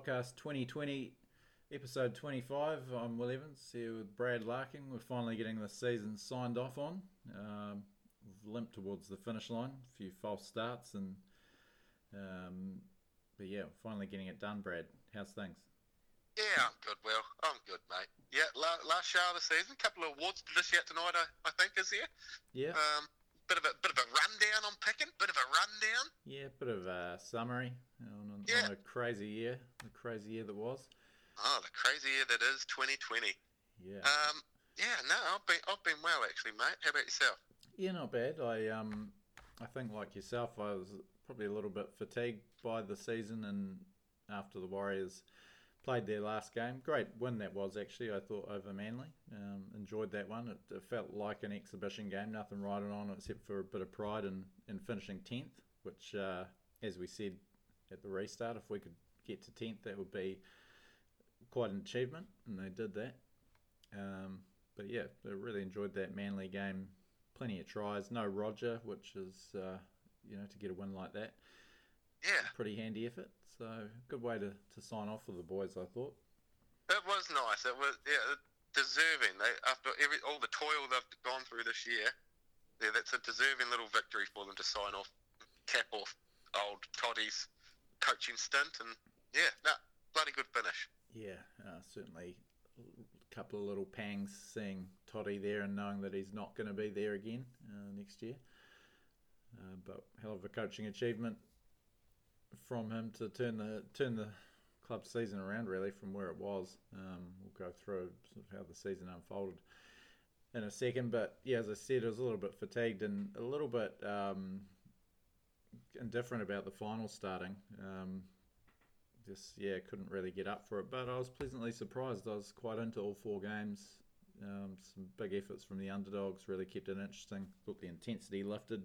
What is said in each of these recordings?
Podcast 2020, episode 25. I'm Will Evans here with Brad Larkin. We're finally getting the season signed off on. Um, we've limped towards the finish line, a few false starts, and um, but yeah, finally getting it done. Brad, how's things? Yeah, I'm good, Will. I'm good, mate. Yeah, la- last show of the season, a couple of awards to dish out tonight, I, I think, is here. Yeah, Um, bit of a bit of a rundown on picking, bit of a rundown. yeah, bit of a summary on, Yeah. on a crazy year, the crazy year that was. Oh, the crazy year that is 2020. Yeah, Um, yeah, no, I've been I've been well actually, mate. How about yourself? Yeah, not bad. I um, I think like yourself, I was probably a little bit fatigued by the season, and after the Warriors played their last game, great win that was actually. I thought over Manly, um, enjoyed that one. It, it felt like an exhibition game, nothing riding on it except for a bit of pride in, in finishing tenth, which, uh, as we said at the restart, if we could get to tenth, that would be quite an achievement, and they did that. Um, but yeah, I really enjoyed that Manly game. Plenty of tries, no Roger, which is uh, you know to get a win like that, Yeah, pretty handy effort. So good way to, to sign off for the boys, I thought. it was nice. It was yeah deserving. They after every all the toil they've gone through this year, yeah, that's a deserving little victory for them to sign off, cap off old Toddy's coaching stint, and yeah, no, bloody good finish. Yeah, uh, certainly a couple of little pangs seeing Toddy there and knowing that he's not going to be there again uh, next year. Uh, but hell of a coaching achievement from him to turn the turn the club season around really from where it was. Um, we'll go through sort of how the season unfolded in a second. But yeah, as I said, I was a little bit fatigued and a little bit um, indifferent about the final starting. Um, just yeah, couldn't really get up for it. But I was pleasantly surprised. I was quite into all four games. Um, some big efforts from the underdogs really kept it interesting. Thought the intensity lifted,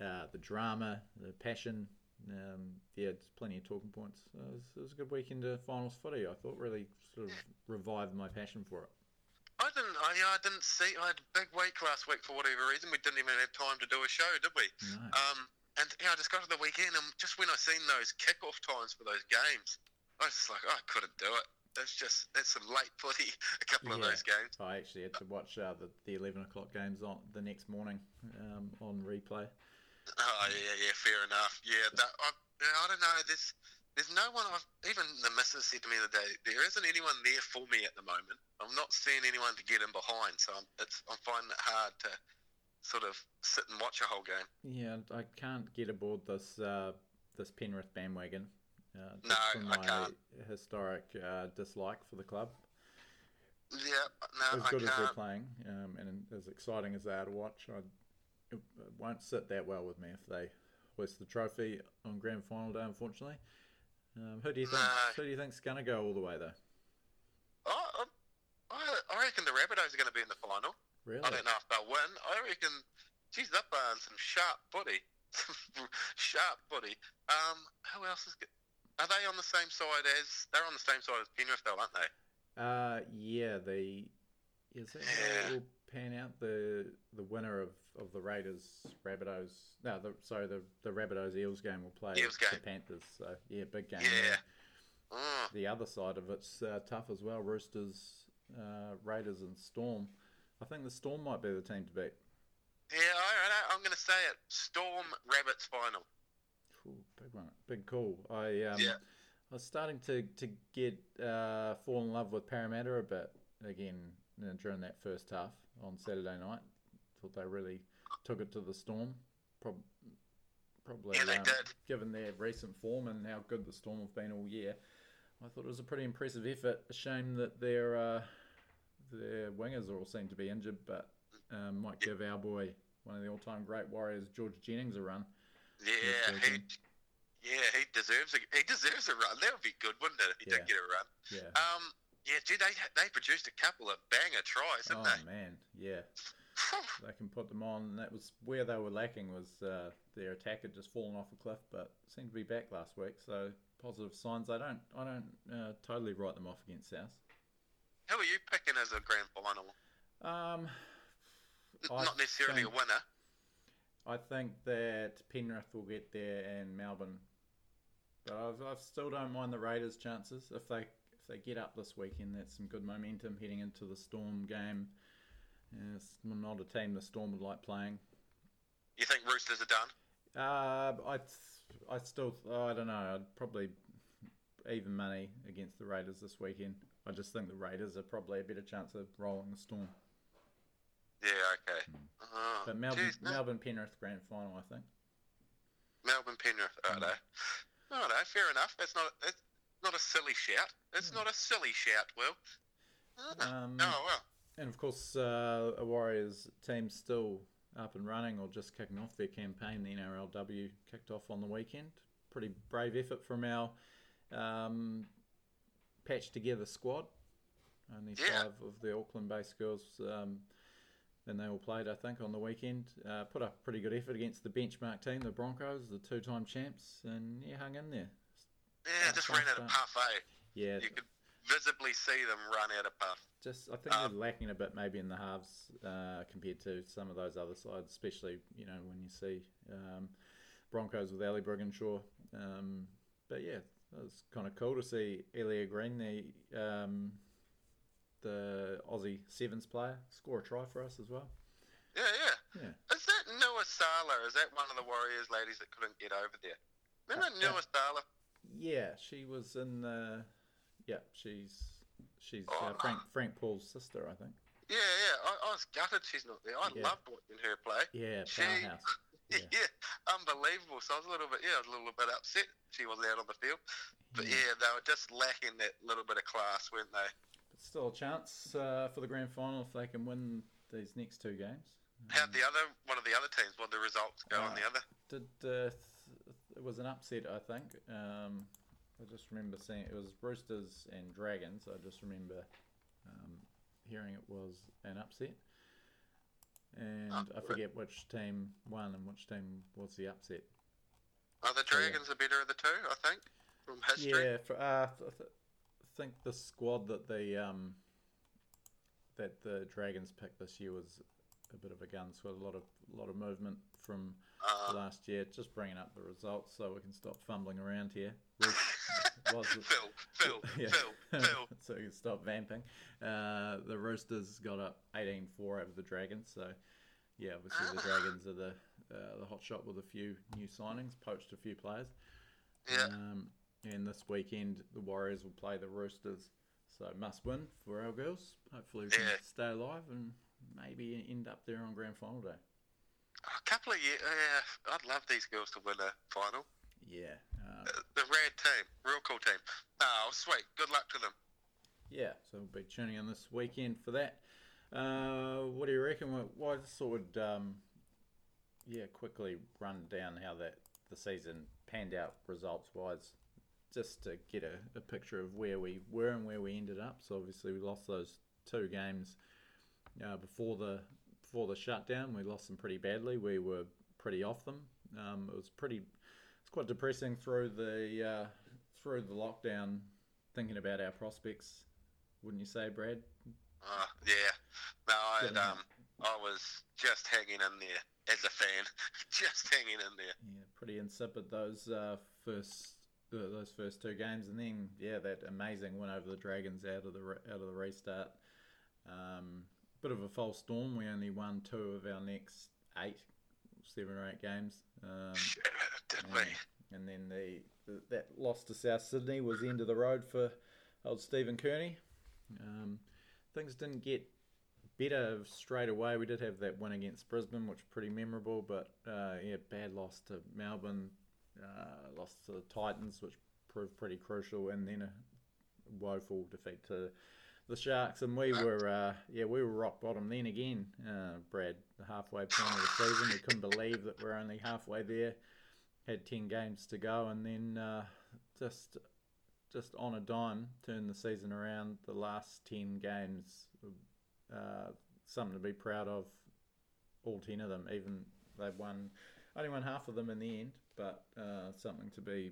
uh, the drama, the passion. Um, yeah, it's plenty of talking points. Uh, It was, it was a good weekend of finals footy. I thought really sort of revived my passion for it. I didn't. I, yeah, I didn't see. I had a big week last week for whatever reason. We didn't even have time to do a show, did we? No. Um, and yeah, I just got to the weekend, and just when I seen those kickoff times for those games, I was just like, I couldn't do it. That's just that's some late footy. A couple of those games. I actually had to watch uh, the, the 11 o'clock games on the next morning um, on replay. Oh yeah, yeah, fair enough. Yeah, that I, I don't know. There's there's no one. I've even the missus said to me the other day. There isn't anyone there for me at the moment. I'm not seeing anyone to get in behind, so I'm it's I'm finding it hard to sort of sit and watch a whole game. Yeah, I can't get aboard this uh, this Penrith bandwagon. Uh, No, from I my can't. historic uh, dislike for the club. Yeah, no, As good as they're playing, um, and as exciting as they are to watch, I, it won't sit that well with me if they hoist the trophy on grand final day. Unfortunately, um, who do you think? No. Who do you think's going to go all the way though? I, I, I reckon the Rabbitohs are going to be in the final. Really? I don't know if they'll win. I reckon, geez, that bar's some sharp footy. sharp body. Um, who else is good? Are they on the same side as, they're on the same side as Penrith though, aren't they? Uh, yeah, the is that how Yeah. it will pan out? The the winner of, of the Raiders Rabbitohs no, the sorry the the Rabbitohs Eels game will play Eels the. Panthers. So yeah, big game. Yeah. Mm. The other side of it's uh, tough as well. Roosters, uh, Raiders, and Storm. I think the Storm might be the team to beat. Yeah, I, I, I'm going to say it. Storm Rabbits final. Cool, big one, big call. I um, Yeah. I was starting to to get uh, fall in love with Parramatta a bit again you know, during that first half on Saturday night. Thought they really took it to the Storm. Prob- probably Yeah, they um, did. given their recent form and how good the Storm have been all year. I thought it was a pretty impressive effort. A shame that their uh, their wingers all seem to be injured, but um, might give our boy, one of the all-time great Warriors, George Jennings, a run. Yeah, he, yeah, he deserves a he deserves a run. That would be good, wouldn't it? If he Yeah. did get a run. Yeah. Um, yeah, gee, they they produced a couple of banger tries, didn't they? Oh they? man, yeah. They can put them on. And that was where they were lacking was uh, their attack had just fallen off a cliff, but seemed to be back last week. So positive signs. I don't, I don't uh, totally write them off against South. Who are you picking as a grand final? Um, I Not necessarily think- a winner. I think that Penrith will get there and Melbourne but I've, I still don't mind the Raiders' chances if they if they get up this weekend. That's some good momentum heading into the Storm game. Yeah, it's not a team the Storm would like playing. You think Roosters are done? Uh, I I still I don't know. I'd probably even money against the Raiders this weekend. I just think the Raiders are probably a better chance of rolling the Storm. Yeah, okay. Oh, But Melbourne, geez, no. Melbourne Penrith grand final, I think. Melbourne Penrith. Righto. Righto, fair enough. That's not it's not a silly shout. It's not a silly shout, Will. Ah, Um, oh well. And of course, uh, a Warriors team still up and running or just kicking off their campaign. The NRLW kicked off on the weekend. Pretty brave effort from our um, patched together squad. Only Yeah. five of the Auckland based girls, um, and they all played, I think, on the weekend. Uh, put up a pretty good effort against the benchmark team, the Broncos, the two time champs, and yeah, hung in there. Yeah, Ah, just ran out of puff, eh? Yeah, You could visibly see them run out of puff. Just, I think Um, they're lacking a bit maybe in the halves uh, compared to some of those other sides, especially you know when you see um, Broncos with Ali Brigginshaw. Um, but yeah, it was kind of cool to see Ellia Green, the um, the Aussie sevens player, score a try for us as well. Yeah, yeah. Yeah, Is that Noah Sala? Is that one of the Warriors ladies that couldn't get over there? Remember Uh, Noah Sala? yeah, she was in the. Yeah, she's she's Oh, uh, Frank Frank Paul's sister, I think. Yeah, yeah. I, I was gutted she's not there. I Yeah. loved watching her play. Yeah, She- powerhouse. Yeah. Yeah. unbelievable. So I was a little bit, yeah, I was a little bit upset she wasn't out on the field. But Yeah. yeah, they were just lacking that little bit of class, weren't they? But still a chance uh, for the grand final if they can win these next two games. How'd the other one of the other teams? What the results go on Uh, the other? Did uh, th- it was an upset? I think. Um, I just remember seeing it was Roosters and Dragons. I just remember um, hearing it was an upset, and Oh, I forget which team won and which team was the upset. Are the so, yeah. Dragons are better of the two, I think, from history. Yeah, for, uh, th- th- I think the squad that the um, that the Dragons picked this year was a bit of a gun. So a lot of lot of movement from Uh, last year. Just bringing up the results so we can stop fumbling around here. Was Phil, Phil, Yeah. Phil, Phil. so you can stop vamping. Uh, the Roosters got up 18-4 over the Dragons. So yeah, obviously the Ah. Dragons are the uh, the hot shot with a few new signings, poached a few players. Yeah. Um, and this weekend, the Warriors will play the Roosters. So must win for our girls. Hopefully, we can Yeah. stay alive and maybe end up there on grand final day. A couple of years, yeah, I'd love these girls to win a final. Yeah. The red team, real cool team. Oh, sweet. Good luck to them. yeah. So we'll be tuning in this weekend for that. Uh, what do you reckon? Well, well, I just thought would um, yeah quickly run down how that the season panned out results wise, just to get a, a picture of where we were and where we ended up. So obviously we lost those two games uh, before the before the shutdown. We lost them pretty badly. We were pretty off them. Um, it was pretty. Quite depressing through the uh, through the lockdown, thinking about our prospects. Wouldn't you say, Brad? Uh, yeah. No, I um, I was just hanging in there as a fan, just hanging in there. Yeah, pretty insipid those uh, first uh, those first two games, and then yeah, that amazing win over the Dragons out of the re- out of the restart. Um, bit of a false storm. We only won two of our next eight, seven or eight games. Um, Shit, did yeah. we? And then the, the that loss to South Sydney was the end of the road for old Stephen Kearney. Um, things didn't get better straight away. We did have that win against Brisbane, which was pretty memorable, but uh, yeah, bad loss to Melbourne, uh, loss to the Titans, which proved pretty crucial, and then a woeful defeat to the Sharks. And we were, uh, yeah, we were rock bottom then again, uh, Brad, the halfway point of the season. We couldn't believe that we're only halfway there. Had ten games to go, and then uh, just just on a dime turned the season around. The last ten games, uh, something to be proud of. All ten of them, even they won, only won half of them in the end, but uh, something to be,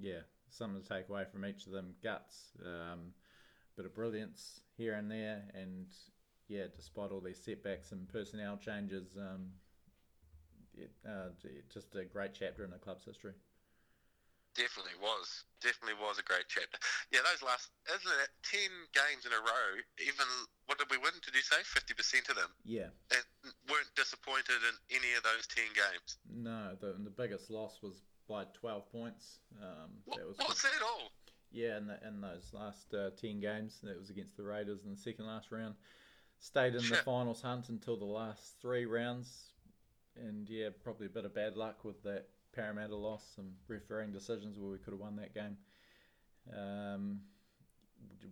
yeah, something to take away from each of them. Guts, um, bit of brilliance here and there, and yeah, despite all these setbacks and personnel changes, um, it, uh, just a great chapter in the club's history. definitely was. Definitely was a great chapter. Yeah, those last, isn't it, 10 games in a row, even, what did we win? Did you say? 50% of them. Yeah. And weren't disappointed in any of those 10 games. No, the, the biggest loss was by 12 points. Um, What, that was what's that all? Yeah, in, the, in those last uh, 10 games, that was against the Raiders in the second last round. Stayed in the finals hunt until the last three rounds. And yeah, probably a bit of bad luck with that Parramatta loss, some refereeing decisions where we could have won that game. Um,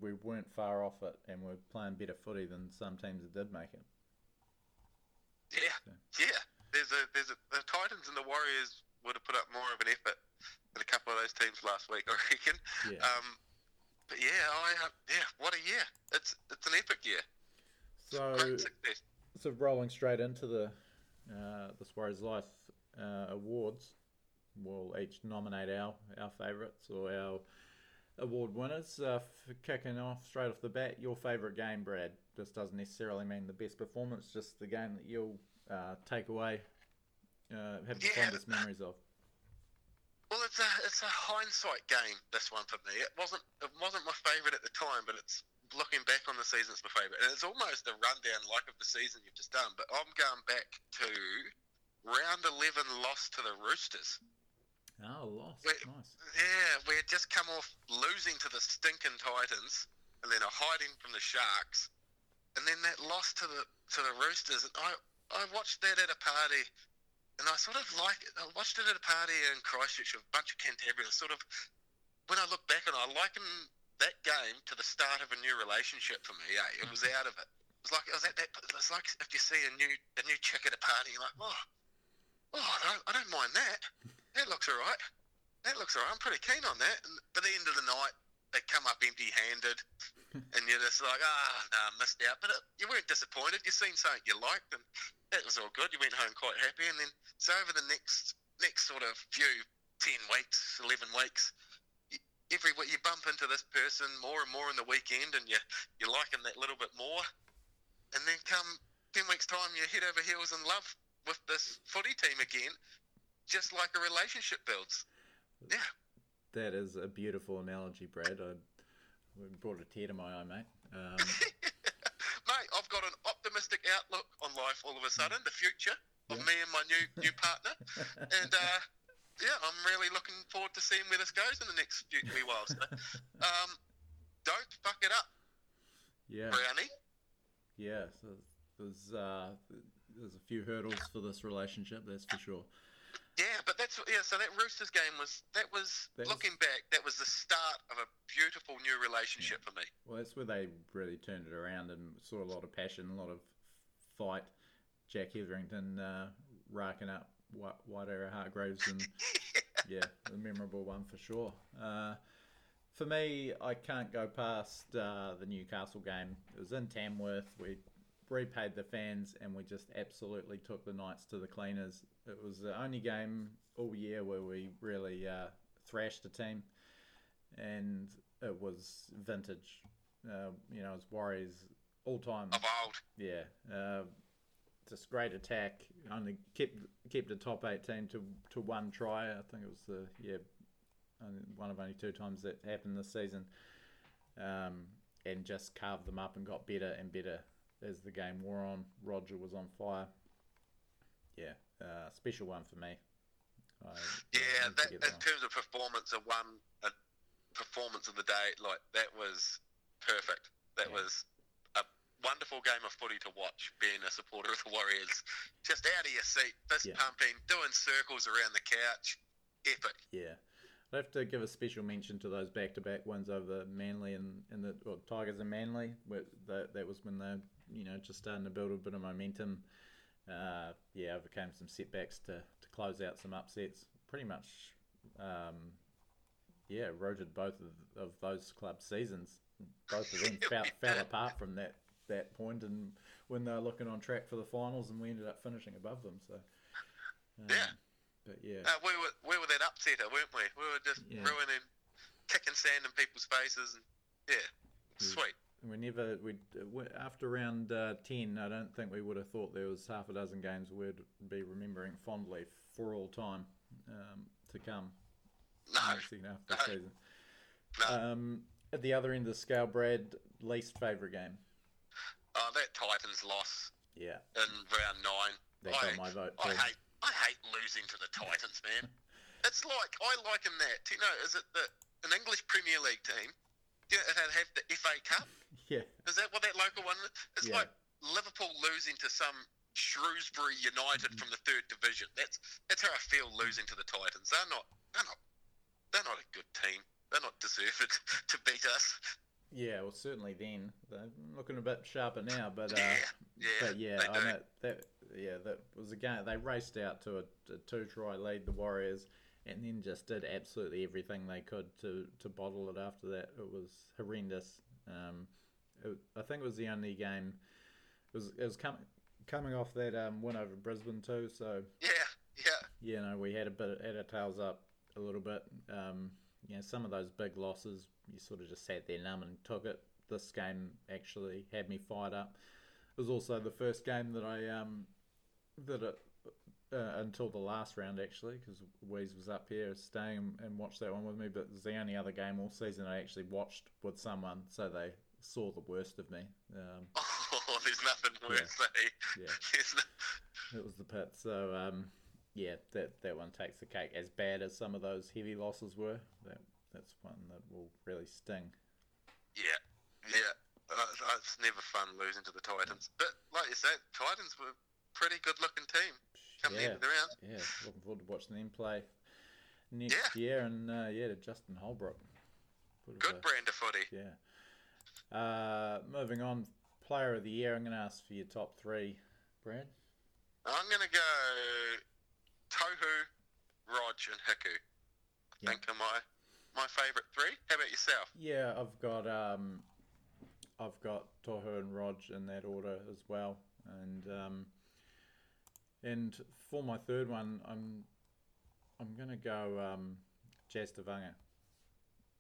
we weren't far off it, and we're playing better footy than some teams that did make it. Yeah, yeah. There's a, there's a, the Titans and the Warriors would have put up more of an effort than a couple of those teams last week, I reckon. Yeah. Um, but yeah, I, uh, yeah, what a year. It's, it's an epic year. so so rolling straight into the uh, the Warriors Life uh, awards, we'll each nominate our our favourites or our award winners. Uh, for kicking off straight off the bat, your favourite game, Brad. This doesn't necessarily mean the best performance, just the game that you'll uh, take away, uh, have the Yeah. fondest memories of. Well, it's a it's a hindsight game. This one for me. It wasn't it wasn't my favourite at the time, but it's looking back on the season, it's my favourite. And it's almost a rundown like of the season you've just done. But I'm going back to round eleven loss to the Roosters. Oh, lost. Wait. Nice. Yeah, we had just come off losing to the stinking Titans, and then a hiding from the Sharks, and then that loss to the to the Roosters. And I I watched that at a party, and I sort of like it. I watched it at a party in Christchurch with a bunch of Cantabrians. Sort of when I look back on it, I liken that game to the start of a new relationship for me. Eh? It was out of it. It was like it was at that. It's like if you see a new a new chick at a party, you're like, oh, oh, I don't, I don't mind that. That looks all right that looks alright. I'm pretty keen on that. And by the end of the night, they come up empty-handed, and you're just like, ah, no, nah, missed out. But it, you weren't disappointed. You seen something you liked, and that was all good. You went home quite happy. And then, so over the next next sort of few ten weeks, eleven weeks, every you bump into this person more and more in the weekend, and you you like them that little bit more. And then come ten weeks time, you're head over heels in love with this footy team again, just like a relationship builds. Yeah. That is a beautiful analogy, Brad. I brought a tear to my eye, mate. Um, Mate, I've got an optimistic outlook on life all of a sudden, the future of Yeah. me and my new new partner. And uh, yeah, I'm really looking forward to seeing where this goes in the next few wee while. So, um, don't fuck it up, yeah, Brownie. yeah. So there's uh, there's a few hurdles for this relationship, that's for sure. Yeah, but that's yeah. So that Roosters game was that was That was- looking back, that was the start of a beautiful new relationship for me. Well, that's where they really turned it around and saw a lot of passion, a lot of fight. Jack Hetherington uh, racking up White, White Arrow Hargraves, and yeah, a memorable one for sure. Uh, for me, I can't go past uh, the Newcastle game. It was in Tamworth. We repaid the fans, and we just absolutely took the Knights to the cleaners. It was the only game all year where we really uh, thrashed a team, and it was vintage. Uh, you know, it's Warriors all time. Of old. Yeah, uh, just great attack. Only kept kept the top eight team to to one try. I think it was the yeah, one of only two times that happened this season. Um, and just carved them up and got better and better as the game wore on. Roger was on fire. Yeah, uh, special one for me. I, Yeah, that, in terms of performance, a one a performance of the day, like that was perfect. That Yeah. was wonderful game of footy to watch. Being a supporter of the Warriors, just out of your seat, fist Yeah. pumping, doing circles around the couch, epic. Yeah. I'd have to give a special mention to those back-to-back wins over Manly and, and the well, Tigers and Manly. Where that, that was when they're you know just starting to build a bit of momentum. Uh, yeah, overcame some setbacks to, to close out some upsets. Pretty much, um, yeah, eroded both of, of those club seasons. Both of them fell, fell apart from that that point, and when they were looking on track for the finals, and we ended up finishing above them. So, um, Yeah. but yeah, Uh, we were we were that upsetter, weren't we? We were just Yeah. ruining, kicking sand in people's faces, and yeah, Yeah. sweet. We never we after round uh, ten. I don't think we would have thought there was half a dozen games we'd be remembering fondly for all time um, to come. No, in the second half of the no. season. no. Um, at the other end of the scale, Brad, least favourite game. Oh, that Titans loss Yeah, in round nine. that I, got my vote I too. hate, I hate losing to the Titans, man. it's like I liken that. to, You know, is it the an English Premier League team? Yeah, it had have the FA Cup. Yeah, Is that what that local one? is? It's Yeah. like Liverpool losing to some Shrewsbury United from the third division. That's that's how I feel losing to the Titans. They're not. They're not. They're not a good team. They're not deserved to beat us. Yeah. Well, certainly then they're looking a bit sharper now, but uh, Yeah, yeah, but yeah, I know that yeah that was a game they raced out to a, a two try lead the Warriors and then just did absolutely everything they could to to bottle it after that. It was horrendous. Um, it, I think it was the only game. It was it was coming coming off that um, win over Brisbane too. So Yeah, yeah. you know we had a bit had our tails up a little bit. Um, you know some of those big losses you sort of just sat there numb and took it. This game actually had me fired up. It was also the first game that I um that it, uh, until the last round actually because Weez was up here staying and watched that one with me. But it was the only other game all season I actually watched with someone, so they saw the worst of me. Um, Oh, there's nothing worse. Eh? yeah. No, It was the pit. So um, yeah, that that one takes the cake. As bad as some of those heavy losses were, that that's one that will really sting. yeah, yeah. It's never fun losing to the Titans. But like you said, Titans were a pretty good-looking team. Come the Yeah, the round. yeah. Looking forward to watching them play next year, and uh, yeah, to Justin Holbrook. Bit Good a- brand of footy. Yeah. Uh, moving on, player of the year. I'm going to ask for your top three, Brad. I'm gonna go Tohu, Rog, and Hiku. I Yeah. think are my my favourite three. How about yourself? Yeah, I've got um, I've got Tohu and Rog in that order as well, and um, and for my third one, I'm I'm gonna go um, Jazz Tevaga.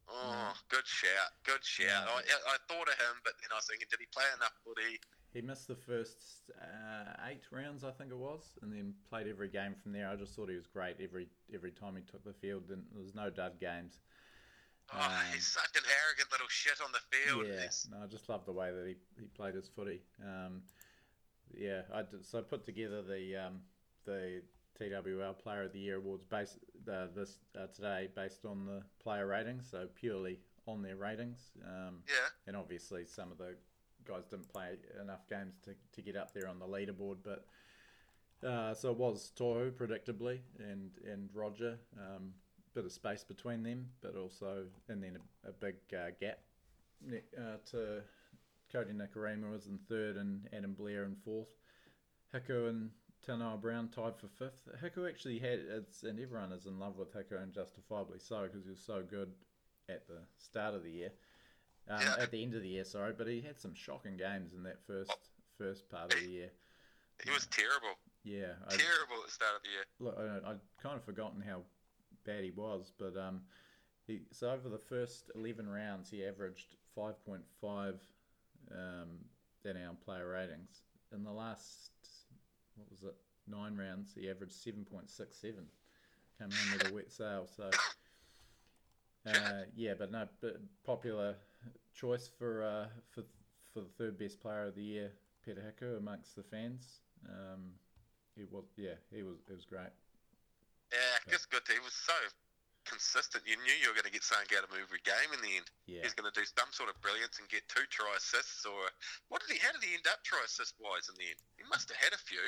Oh, good shout, good shout. Yeah. I, I thought of him, but then I was thinking, did he play enough footy? He missed the first uh, eight rounds, I think it was, and then played every game from there. I just thought he was great every every time he took the field. And there was no dud games. Oh, Um, he's such an arrogant little shit on the field. Yeah, no, I just love the way that he, he played his footy. Um, yeah, I did, so I put together the um, the TWL Player of the Year awards based uh, this uh, today based on the player ratings, so purely on their ratings. Um, yeah, and obviously some of the guys didn't play enough games to, to get up there on the leaderboard, but uh, so it was Tohu predictably and and Roger, um, bit of space between them, but also and then a, a big uh, gap uh, to Kodi Nikorima was in third and Adam Blair in fourth. Hiku and Taunoa-Brown tied for fifth. Hiku actually had it's and everyone is in love with Hiku and justifiably so because he was so good at the start of the year. Um, Yeah. At the end of the year, sorry, but he had some shocking games in that first first part of the year. he was terrible, Yeah, I, terrible at the start of the year. look, I, I'd kind of forgotten how bad he was, but um, he so over the first eleven rounds, he averaged five point five um, in our player ratings. In the last, what was it, nine rounds, he averaged seven point six seven. Came in with a wet sail, so. Uh, yeah, but no, but popular choice for uh, for for the third best player of the year, Peter Hiku amongst the fans. Um, he was, yeah, he was, it was great. Yeah, just good. He was so consistent. You knew you were going to get something out of him every game in the end. Yeah, He's going to do some sort of brilliance and get two try assists, or what did he? How did he end up try assist wise in the end? He must have had a few.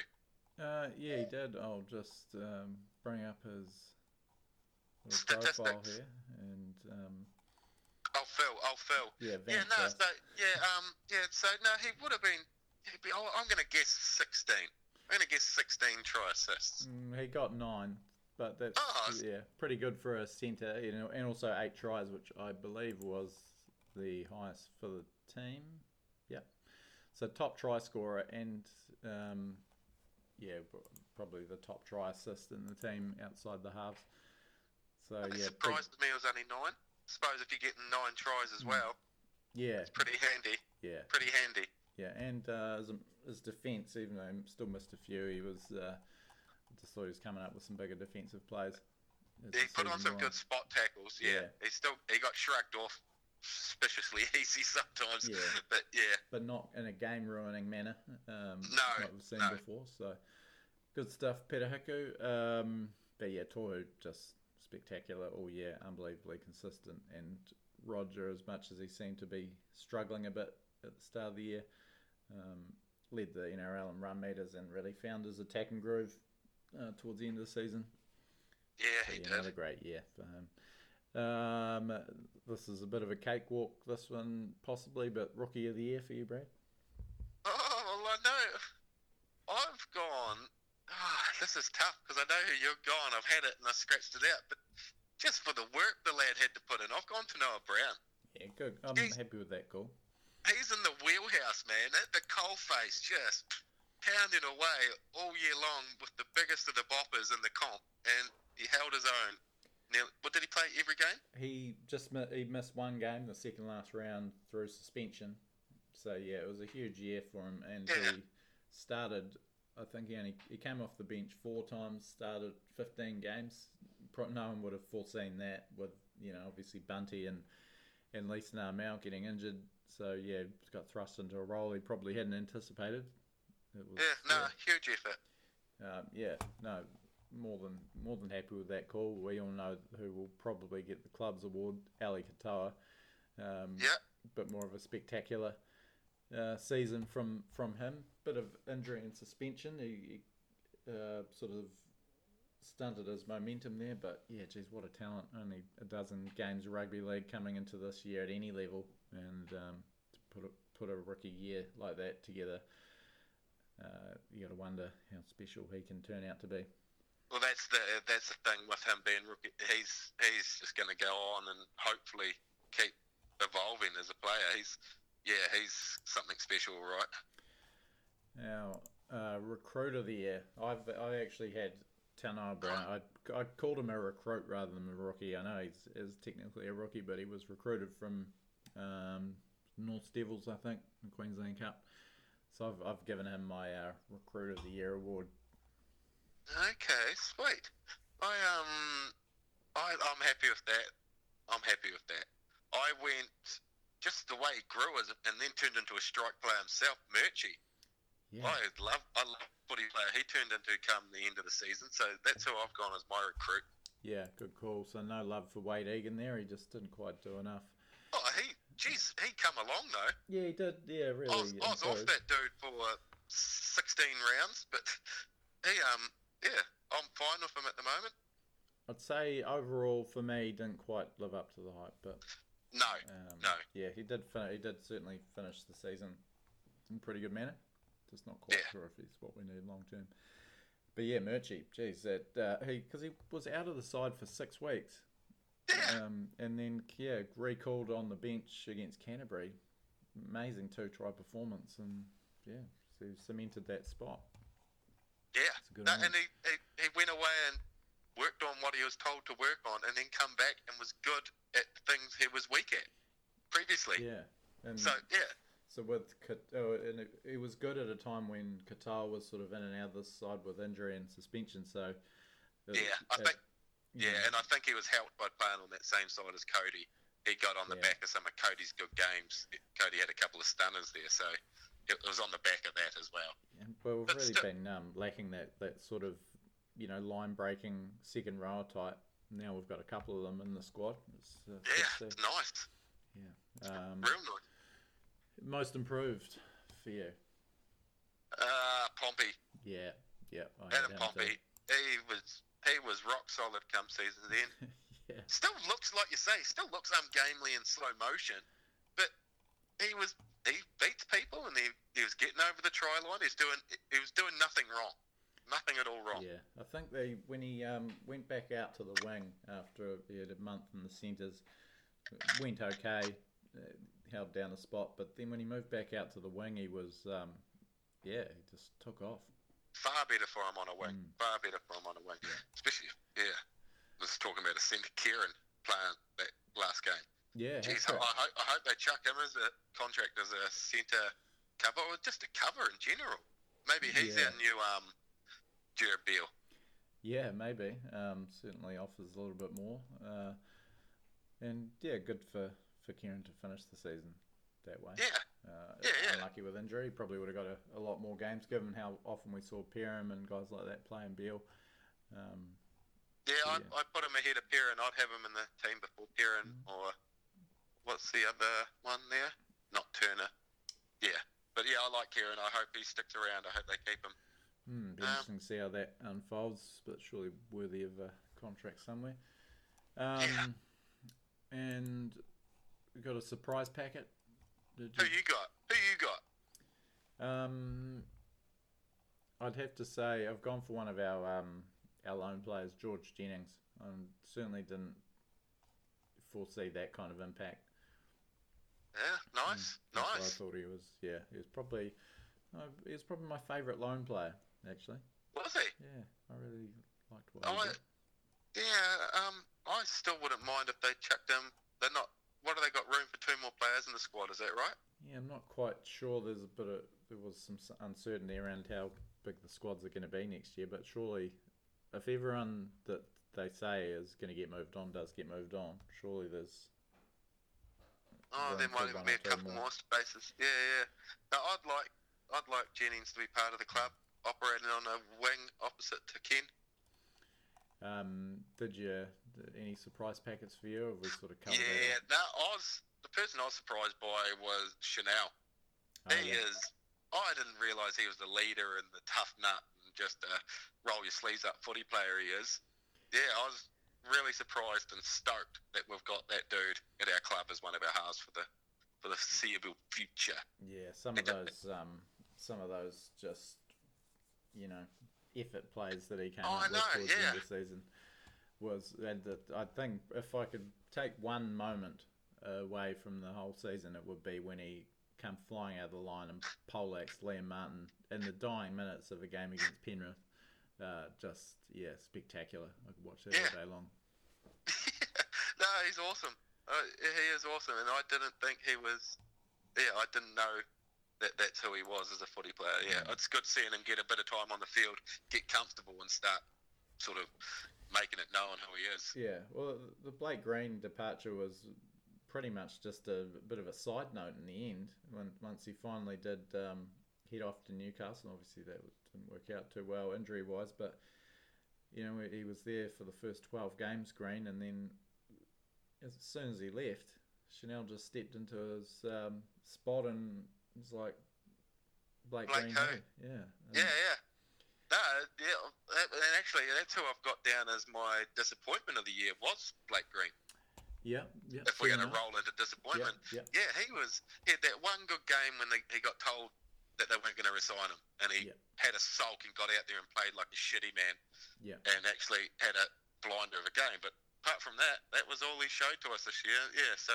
uh, yeah, he did. I'll just um, bring up his profile here, and um, Oh, Phil. Oh, Phil. yeah, Yeah, no, so yeah, um, yeah, so no, he would have been. He'd be, oh, I'm going to guess 16. I'm going to guess 16 try assists. Mm, he got nine, but that's Oh, it's- yeah, pretty good for a centre. You know, and also eight tries, which I believe was the highest for the team. Yeah. So top try scorer and um, yeah, probably the top try assist in the team outside the halves. So I'd be yeah, big- surprised me it was only nine. Suppose if you're getting nine tries as Mm. well, yeah, it's pretty handy. yeah. Pretty handy. Yeah, and uh, his, his defence, even though he still missed a few, he was uh, just thought he was coming up with some bigger defensive plays. He put on some good spot tackles. Yeah. Yeah. he still he got shrugged off suspiciously easy sometimes. Yeah. But yeah, but not in a game ruining manner. Um, No, like we've seen no. before. So good stuff, Peter Hiku. Um, but yeah, Tohu just spectacular all year, unbelievably consistent. And Roger, as much as he seemed to be struggling a bit at the start of the year, um, led the NRL in run meters and really found his attacking groove uh, towards the end of the season. yeah, So, he yeah, did. another great year for him. Um, this is a bit of a cakewalk, this one possibly, but rookie of the year for you, Brad. Oh, well, I know. I've gone. Ah, this is tough because I know who you're going. I've had it and I scratched it out. But just for the work the lad had to put in, I've gone to Noah Brown. Yeah, good. I'm He's- happy with that call. He's in the wheelhouse, man. At the coal face, just pounding away all year long with the biggest of the boppers in the comp, and he held his own. Now, what did he play every game? He just he missed one game, the second last round through suspension. So yeah, it was a huge year for him, and Yeah. he started. I think he only he came off the bench four times, started 15 games. Pro- No one would have foreseen that with you know obviously Bunty and and Lisa Mount getting injured. So yeah, got thrust into a role he probably hadn't anticipated. It was, Yeah, no, huge effort. um, yeah, no, more than more than happy with that call. We all know who will probably get the club's award, Ali Katoa. Um, Yeah. bit more of a spectacular uh, season from from him. Bit of injury and suspension. He, he uh, sort of stunted his momentum there, but yeah, geez, what a talent! Only a dozen games of rugby league coming into this year at any level, and um, to put a, put a rookie year like that together. Uh, you got to wonder how special he can turn out to be. Well, that's the that's the thing with him being rookie. He's he's just going to go on and hopefully keep evolving as a player. He's yeah, he's something special, right? Now, uh, recruit of the year. I've I actually had Taunoa-Brown. I I called him a recruit rather than a rookie. I know he's is technically a rookie, but he was recruited from um, North Devils, I think, in Queensland Cup. So I've I've given him my uh, recruit of the year award. Okay, sweet. I um, I I'm happy with that. I'm happy with that. I went just the way he grew as and then turned into a strike player himself, Murchie. Yeah, I love I love footy player he turned into come the end of the season. So that's who I've gone as my recruit. yeah, good call. So no love for Wayde Egan there. He just didn't quite do enough. Oh, he, geez, he come along though. Yeah, he did. Yeah, really. I was, I was off that dude for 16 rounds, but he, um, yeah, I'm fine with him at the moment. I'd say overall for me, he didn't quite live up to the hype, but No, Um, No. Yeah, he did. Fin- he did certainly finish the season in pretty good manner. Just not quite Yeah. sure if he's what we need long term. But yeah, Murchie, geez, that uh, he because he was out of the side for six weeks, yeah, um, and then yeah, recalled on the bench against Canterbury. Amazing two try performance, and yeah, so he cemented that spot. yeah. It's a good No, and he, he, he went away and worked on what he was told to work on, and then come back and was good at things he was weak at previously. Yeah, and So yeah, So with oh, and it, it was good at a time when Katoa was sort of in and out of this side with injury and suspension. So it- yeah. I it- think yeah, know, and I think he was helped by playing on that same side as Kodi. He got on the Yeah. back of some of Kodi's good games. Kodi had a couple of stunners there, so it was on the back of that as well. and- well, we've but really still- been um, lacking that that sort of you know line breaking second rower type. Now we've got a couple of them in the squad. It's, uh, Yeah, it's nice. yeah. Um, Real nice. most improved for you. Uh, Pompey, Yeah, yeah. I Adam Pompey, he was he was rock solid come season then. yeah, Still looks like you say, still looks ungainly in slow motion, but he was he beats people and he, he was getting over the try line. He's doing he was doing nothing wrong, nothing at all wrong. Yeah, I think they when he um, went back out to the wing after he had a month in the centres, went okay, uh, held down a spot. But then when he moved back out to the wing, he was um, yeah, he just took off. Far better for him on a wing. Mm. Far better for him on a wing, Yeah. especially yeah. Was talking about a centre Keighran playing that last game. Yeah, Jeez, I. I, hope, I hope they chuck him as a contract as a centre cover or just a cover in general. Maybe he's Yeah. our new um, Gerard Beale. Yeah, maybe. Um, certainly offers a little bit more. Uh, and yeah, good for, for Keighran to finish the season that way. Yeah, Uh, Yeah, yeah. Unlucky with injury, probably would have got a, a lot more games given how often we saw Perham and guys like that playing Beal. Um, yeah. I'd, Yeah. I'd put him ahead of Perham. I'd have him in the team before Perham Mm. or what's the other one there? Not Turner. Yeah, but yeah, I like Keighran. I hope he sticks around. I hope they keep him. Hmm, be Um, interesting to see how that unfolds, but surely worthy of a contract somewhere. Um, Yeah. And we got a surprise packet. Did Who you got? Who you got? Um, I'd have to say I've gone for one of our um, our lone players, George Jennings. I certainly didn't foresee that kind of impact. Yeah, nice, That's why I thought he was. Yeah, he was probably uh, he was probably my favourite lone player actually. Was he? Yeah, I really liked what he I, did. yeah. Um, I still wouldn't mind if they chucked him. They're not. What have they got room for two more players in the squad? Is that right? Yeah, I'm not quite sure. There's a bit of there was some uncertainty around how big the squads are going to be next year, but surely if everyone that they say is going to get moved on does get moved on, surely there's Oh, there might even be a couple more spaces. Yeah, yeah. No, I'd like, I'd like Jennings to be part of the club, operating on a wing opposite to Ken. Um, did you any surprise packets for you? Or we sort of covered Yeah, no, I was the person I was surprised by was Chanel. Oh, he yeah. is. I didn't realise he was the leader and the tough nut and just a roll your sleeves up footy player he is. Yeah, I was really surprised and stoked that we've got that dude at our club as one of our halves for the for the foreseeable future. Yeah, some of those, um, some of those just, you know, effort plays that he came Oh, up with towards the end of the season was, and that I think if I could take one moment away from the whole season, it would be when he come flying out of the line and poleaxed Liam Martin in the dying minutes of a game against Penrith. Uh, just yeah, spectacular. I could watch that Yeah. all day long. no, he's awesome. Uh, he is awesome, and I didn't think he was. Yeah, I didn't know that that's who he was as a footy player. Yeah, Mm. it's good seeing him get a bit of time on the field, get comfortable, and start sort of making it known who he is. Yeah, well, the Blake Green departure was pretty much just a bit of a side note in the end. When once he finally did um, head off to Newcastle, obviously that didn't work out too well injury wise, but you know he was there for the first twelve games, Green, and then as soon as he left, Chanel just stepped into his um, spot and was like Blake, Blake Green, yeah, and- Yeah, yeah. No, yeah, that- and actually, that's who I've got down as my disappointment of the year was Blake Green. yeah, yeah. If we're going to roll into yeah, disappointment, yeah, yeah, he was. He had that one good game when they, he got told that they weren't going to resign him, and he Yeah. had a sulk and got out there and played like a shitty man, yeah. and actually had a blinder of a game. But apart from that, that was all he showed to us this year. Yeah, so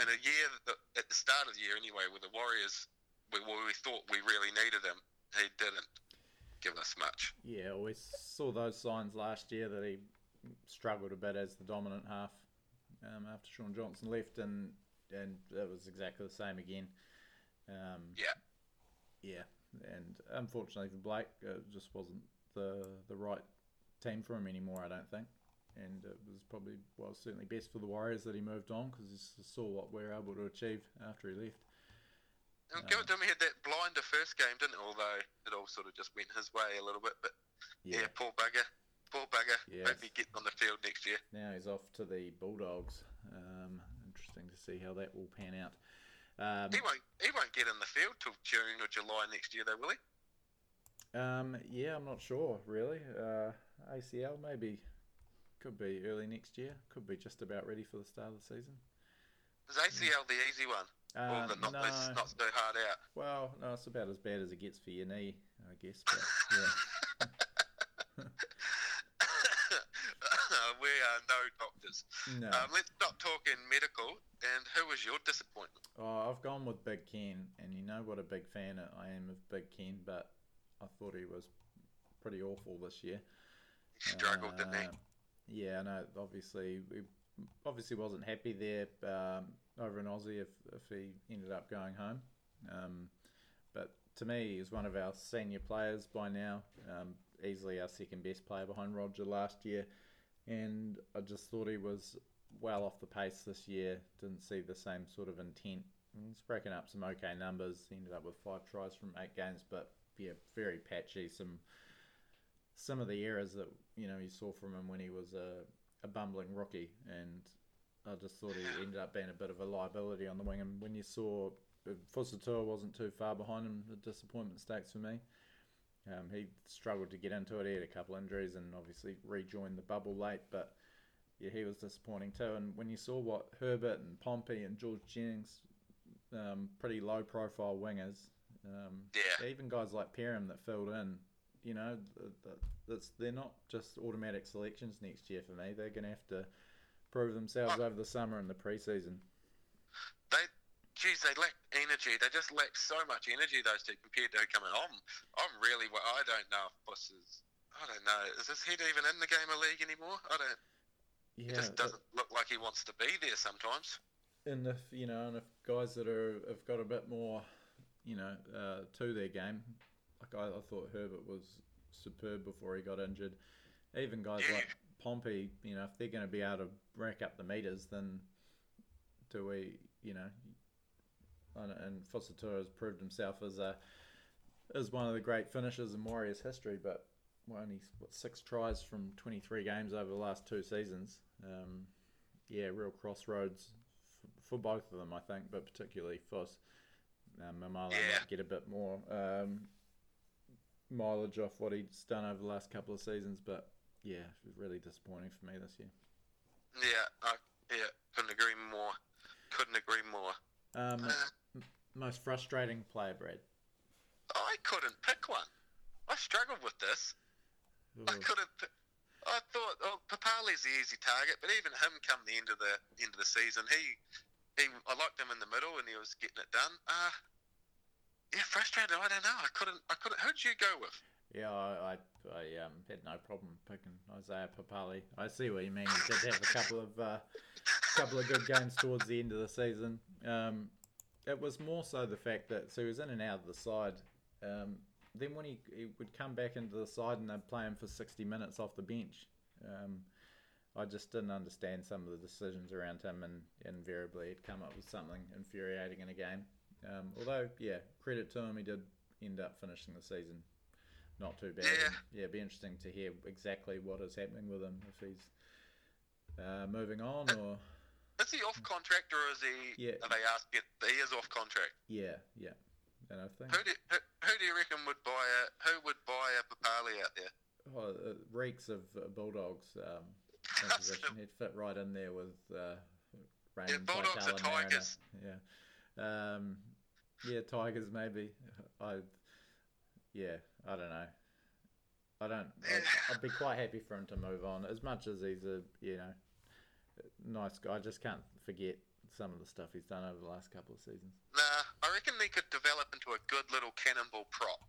in a year that, at the start of the year anyway, with the Warriors, we, where we thought we really needed him, he didn't give us much. Yeah, we saw those signs last year that he struggled a bit as the dominant half um, after Shaun Johnson left, and and it was exactly the same again. Um, Yeah. yeah, and unfortunately for Blake, it just wasn't the the right team for him anymore. I don't think, and it was probably well certainly best for the Warriors that he moved on because he saw what we were able to achieve after he left. Um, Gilbert Dummy had that blinder first game, didn't it? Although it all sort of just went his way a little bit. But yeah, Yeah, poor bugger. Poor bugger. Yes. He gets on the field next year. Now he's off to the Bulldogs. Um, interesting to see how that will pan out. Um, He won't. He won't get in the field till June or July next year, though, will he? um, yeah, I'm not sure really. Uh, ACL maybe could be early next year. Could be just about ready for the start of the season. Is ACL the easy one, Uh, or not no, not so hard out? well, no, it's about as bad as it gets for your knee, I guess. But yeah, we are no doctors. no. Um, let's stop talking medical. And who was your disappointment? Oh, I've gone with Big Ken, and you know what a big fan I am of Big Ken, but I thought he was pretty awful this year. He struggled, didn't he? Yeah, I know. Obviously, we obviously wasn't happy there um, over in Aussie if, if he ended up going home. Um, but to me, he's one of our senior players by now. Um, easily our second best player behind Roger last year, and I just thought he was well off the pace this year. Didn't see the same sort of intent. He's breaking up some okay numbers. He ended up with five tries from eight games, but yeah, very patchy. Some some of the errors that you know you saw from him when he was a, a bumbling rookie, and I just thought he ended up being a bit of a liability on the wing. And when you saw Fusitu'a wasn't too far behind him, the disappointment stakes for me. Um, he struggled to get into it. He had a couple injuries and obviously rejoined the bubble late, but yeah, he was disappointing too. And when you saw what Herbert and Pompey and George Jennings, um, pretty low profile wingers, um, Yeah. even guys like Perham that filled in, you know, th- th- that's, they're not just automatic selections next year for me. They're going to have to prove themselves over the summer and the preseason. They, geez, they lack energy. They just lack so much energy. Those two compared to coming on. I'm really. wo- I don't know if Fuss is. I don't know. Is this head even in the game of league anymore? I don't. He Yeah, just doesn't look like he wants to be there sometimes. and if you know, and if guys that are have got a bit more, you know, uh, to their game, like I, I thought Herbert was superb before he got injured. Even guys Yeah. like Pompey, you know, if they're going to be able to rack up the meters, then do we, you know, and, and Fusitu'a has proved himself as a as one of the great finishers in Warriors history, but only what six tries from twenty three games over the last two seasons. Um, yeah, real crossroads f- for both of them, I think, but particularly Fuss. Um, Maumalo Yeah. might get a bit more um, mileage off what he's done over the last couple of seasons, but yeah, it was really disappointing for me this year. Yeah, I, yeah, couldn't agree more. Couldn't agree more. Um, Uh, most frustrating player, Brad. I couldn't pick one. I struggled with this. I couldn't. I thought, oh, Papali's the easy target, but even him come the end of the end of the season, he, he, I liked him in the middle, and he was getting it done. Uh yeah, frustrated. I don't know. I couldn't. I couldn't. Who'd you go with? Yeah, I, I, I um, had no problem picking Isaiah Papali'i. I see what you mean. He did have a couple of uh, couple of good games towards the end of the season. Um, it was more so the fact that so he was in and out of the side. Um, then when he, he would come back into the side and they'd play him for sixty minutes off the bench, um, I just didn't understand some of the decisions around him, and invariably he'd come up with something infuriating in a game. Um, although, yeah, credit to him, he did end up finishing the season not too bad. Yeah. Yeah, it'd be interesting to hear exactly what is happening with him if he's uh, moving on or Is he off contract or is he? Yeah. Are they asking? He is off contract. yeah, yeah. And I think Who do who, who do you reckon would buy a who would buy a Papali'i out there? oh, it reeks of uh, Bulldogs Um, position. He'd fit right in there with uh, Yeah, Bulldogs Vitale or and Mariner. Tigers? Yeah, um, yeah, Tigers maybe. I yeah, I don't know. I don't. I'd, I'd be quite happy for him to move on. As much as he's a you know nice guy, I just can't forget some of the stuff he's done over the last couple of seasons. Nah, I reckon he could develop into a good little cannonball prop.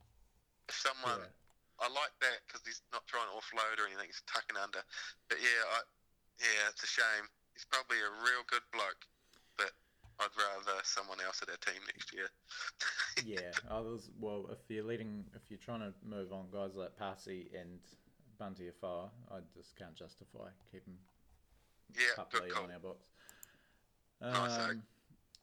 If someone, Yeah. I like that because he's not trying to offload or anything; he's tucking under. But yeah, I, yeah, it's a shame. He's probably a real good bloke, I'd rather someone else at our team next year. yeah, others. Well, if you're leading, if you're trying to move on guys like Paasi and Bunty Afoa, I just can't justify keeping yeah, Papali'i call. on our box. Nice, eh? Um,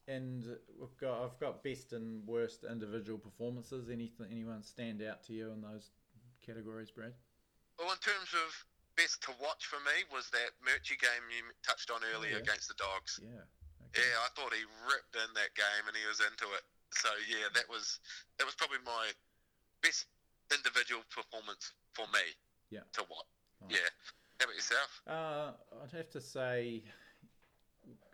and we've got, I've got best and worst individual performances. Anything, anyone stand out to you in those categories, Brad? Well, in terms of best to watch for me was that Murchie game you touched on earlier yeah. against the Dogs. Yeah. Yeah, I thought he ripped in that game and he was into it. So yeah, that was that was probably my best individual performance for me. Yeah. To what? Nice. Yeah. How about yourself? Uh, I'd have to say,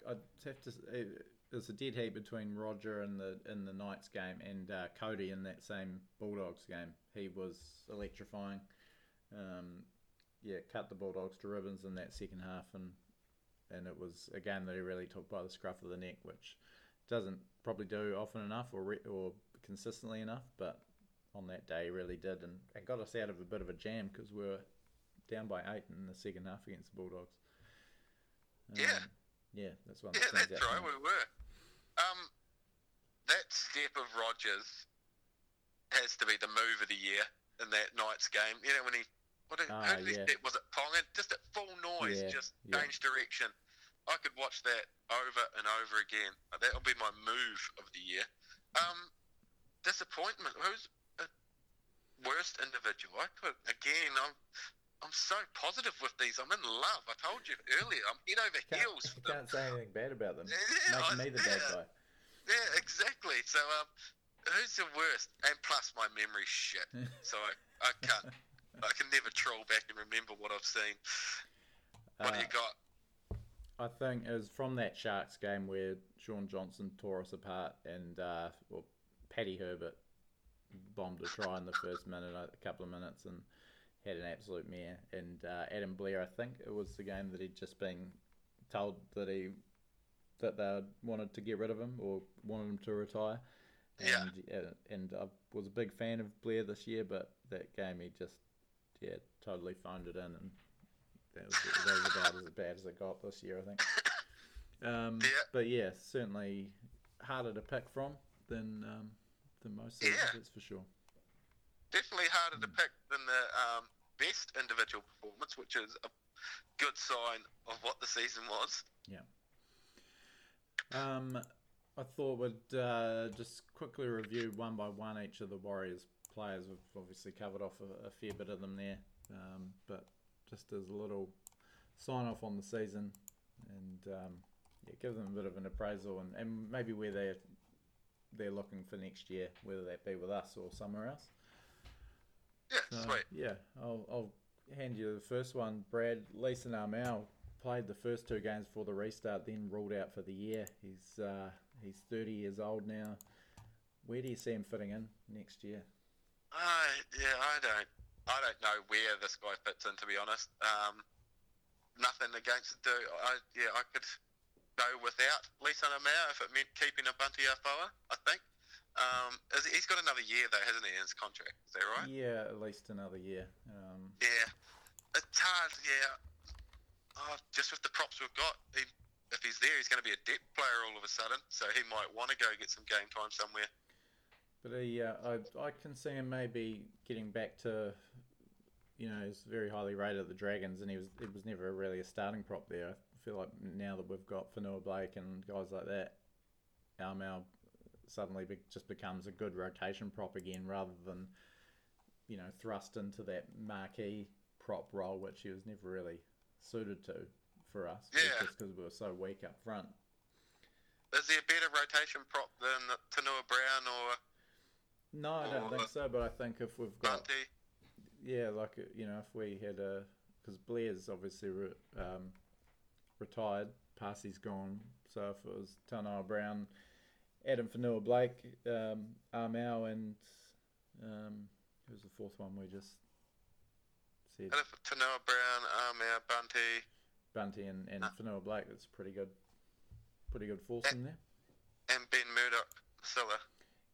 I'd have to. It, there's a dead heat between Roger in the in the Knights game and uh, Kodi in that same Bulldogs game. He was electrifying. Um, yeah, cut the Bulldogs to ribbons in that second half, and and it was a game that he really took by the scruff of the neck, which doesn't probably do often enough or re- or consistently enough, but on that day he really did, and it got us out of a bit of a jam because we were down by eight in the second half against the Bulldogs. Yeah. Um, yeah, that's one. Yeah, that that's right. We were. Um, that step of Rogers has to be the move of the year. in that Knights game. You know when he what did, Ah, did he yeah. step? was it Ponga? Just at full noise, Yeah, just yeah. change direction. I could watch that over and over again. That'll be my move of the year. Um, disappointment. Who's a worst individual? I could again. I'm I'm so positive with these. I'm in love. I told you earlier. I'm head over Can't, heels for them. can't say anything bad about them. Yeah, Making me the bad guy. Yeah, exactly. So, um, who's the worst? And plus, my memory's shit, so I, I can't. I can never troll back and remember what I've seen. What do you Uh, got? I think it was from that Sharks game where Shaun Johnson tore us apart and uh, well, Paddy Herbert bombed a try in the first minute, a couple of minutes, and had an absolute mare. And uh, Adam Blair, I think it was the game that he'd just been told that he that they wanted to get rid of him or wanted him to retire. And, yeah, and I was a big fan of Blair this year, but that game he just yeah totally phoned it in, and that was, that was about as bad as it got this year, I think. Um, Yeah. But yeah, certainly harder to pick from than um, than most seasons, Yeah. that's for sure. Definitely harder to pick than the um, best individual performance, which is a good sign of what the season was. Yeah. Um, I thought we'd uh, just quickly review one by one each of the Warriors players. We've obviously covered off a, a fair bit of them there, um, but just as a little sign off on the season and um, yeah, give them a bit of an appraisal and, and maybe where they're they're looking for next year, whether that be with us or somewhere else. Yeah, So, sweet. Yeah, I'll, I'll hand you the first one. Brad Leeson Armau played the first two games for the restart, then ruled out for the year. He's uh, he's 30 years old now. Where do you see him fitting in next year? I yeah, I don't, I don't know where this guy fits in. To be honest, um, nothing against do. I yeah, I could go without Lisa Amau if it meant keeping a Bunty Afoa. I think. Um, is, he's got another year though, hasn't he, in his contract? Is that right? Yeah, at least another year. Um, Yeah, it's hard. Yeah, oh, just with the props we've got, he, if he's there, he's going to be a depth player all of a sudden. So he might want to go get some game time somewhere. But he, uh, I, I can see him maybe getting back to, you know, he's very highly rated at the Dragons, and he was it was never really a starting prop there. I feel like now that we've got Fonua-Blake and guys like that, Armau suddenly be, just becomes a good rotation prop again, rather than, you know, thrust into that marquee prop role, which he was never really suited to for us, Yeah. just because we were so weak up front. Is he a better rotation prop than Taunoa-Brown or No, I don't think so. But I think if we've got Yeah, like uh, you know, if we had a because Blair's obviously re, um, retired, Paasi's gone. So if it was Taunoa-Brown, Adam Fanua Blake, um, Armau, and um, who's the fourth one we just said? And Taunoa-Brown, Armour, Bunty, Bunty and, and Ah. Fanua Blake. That's pretty good, pretty good foursome there. and Ben Murdoch, Silla.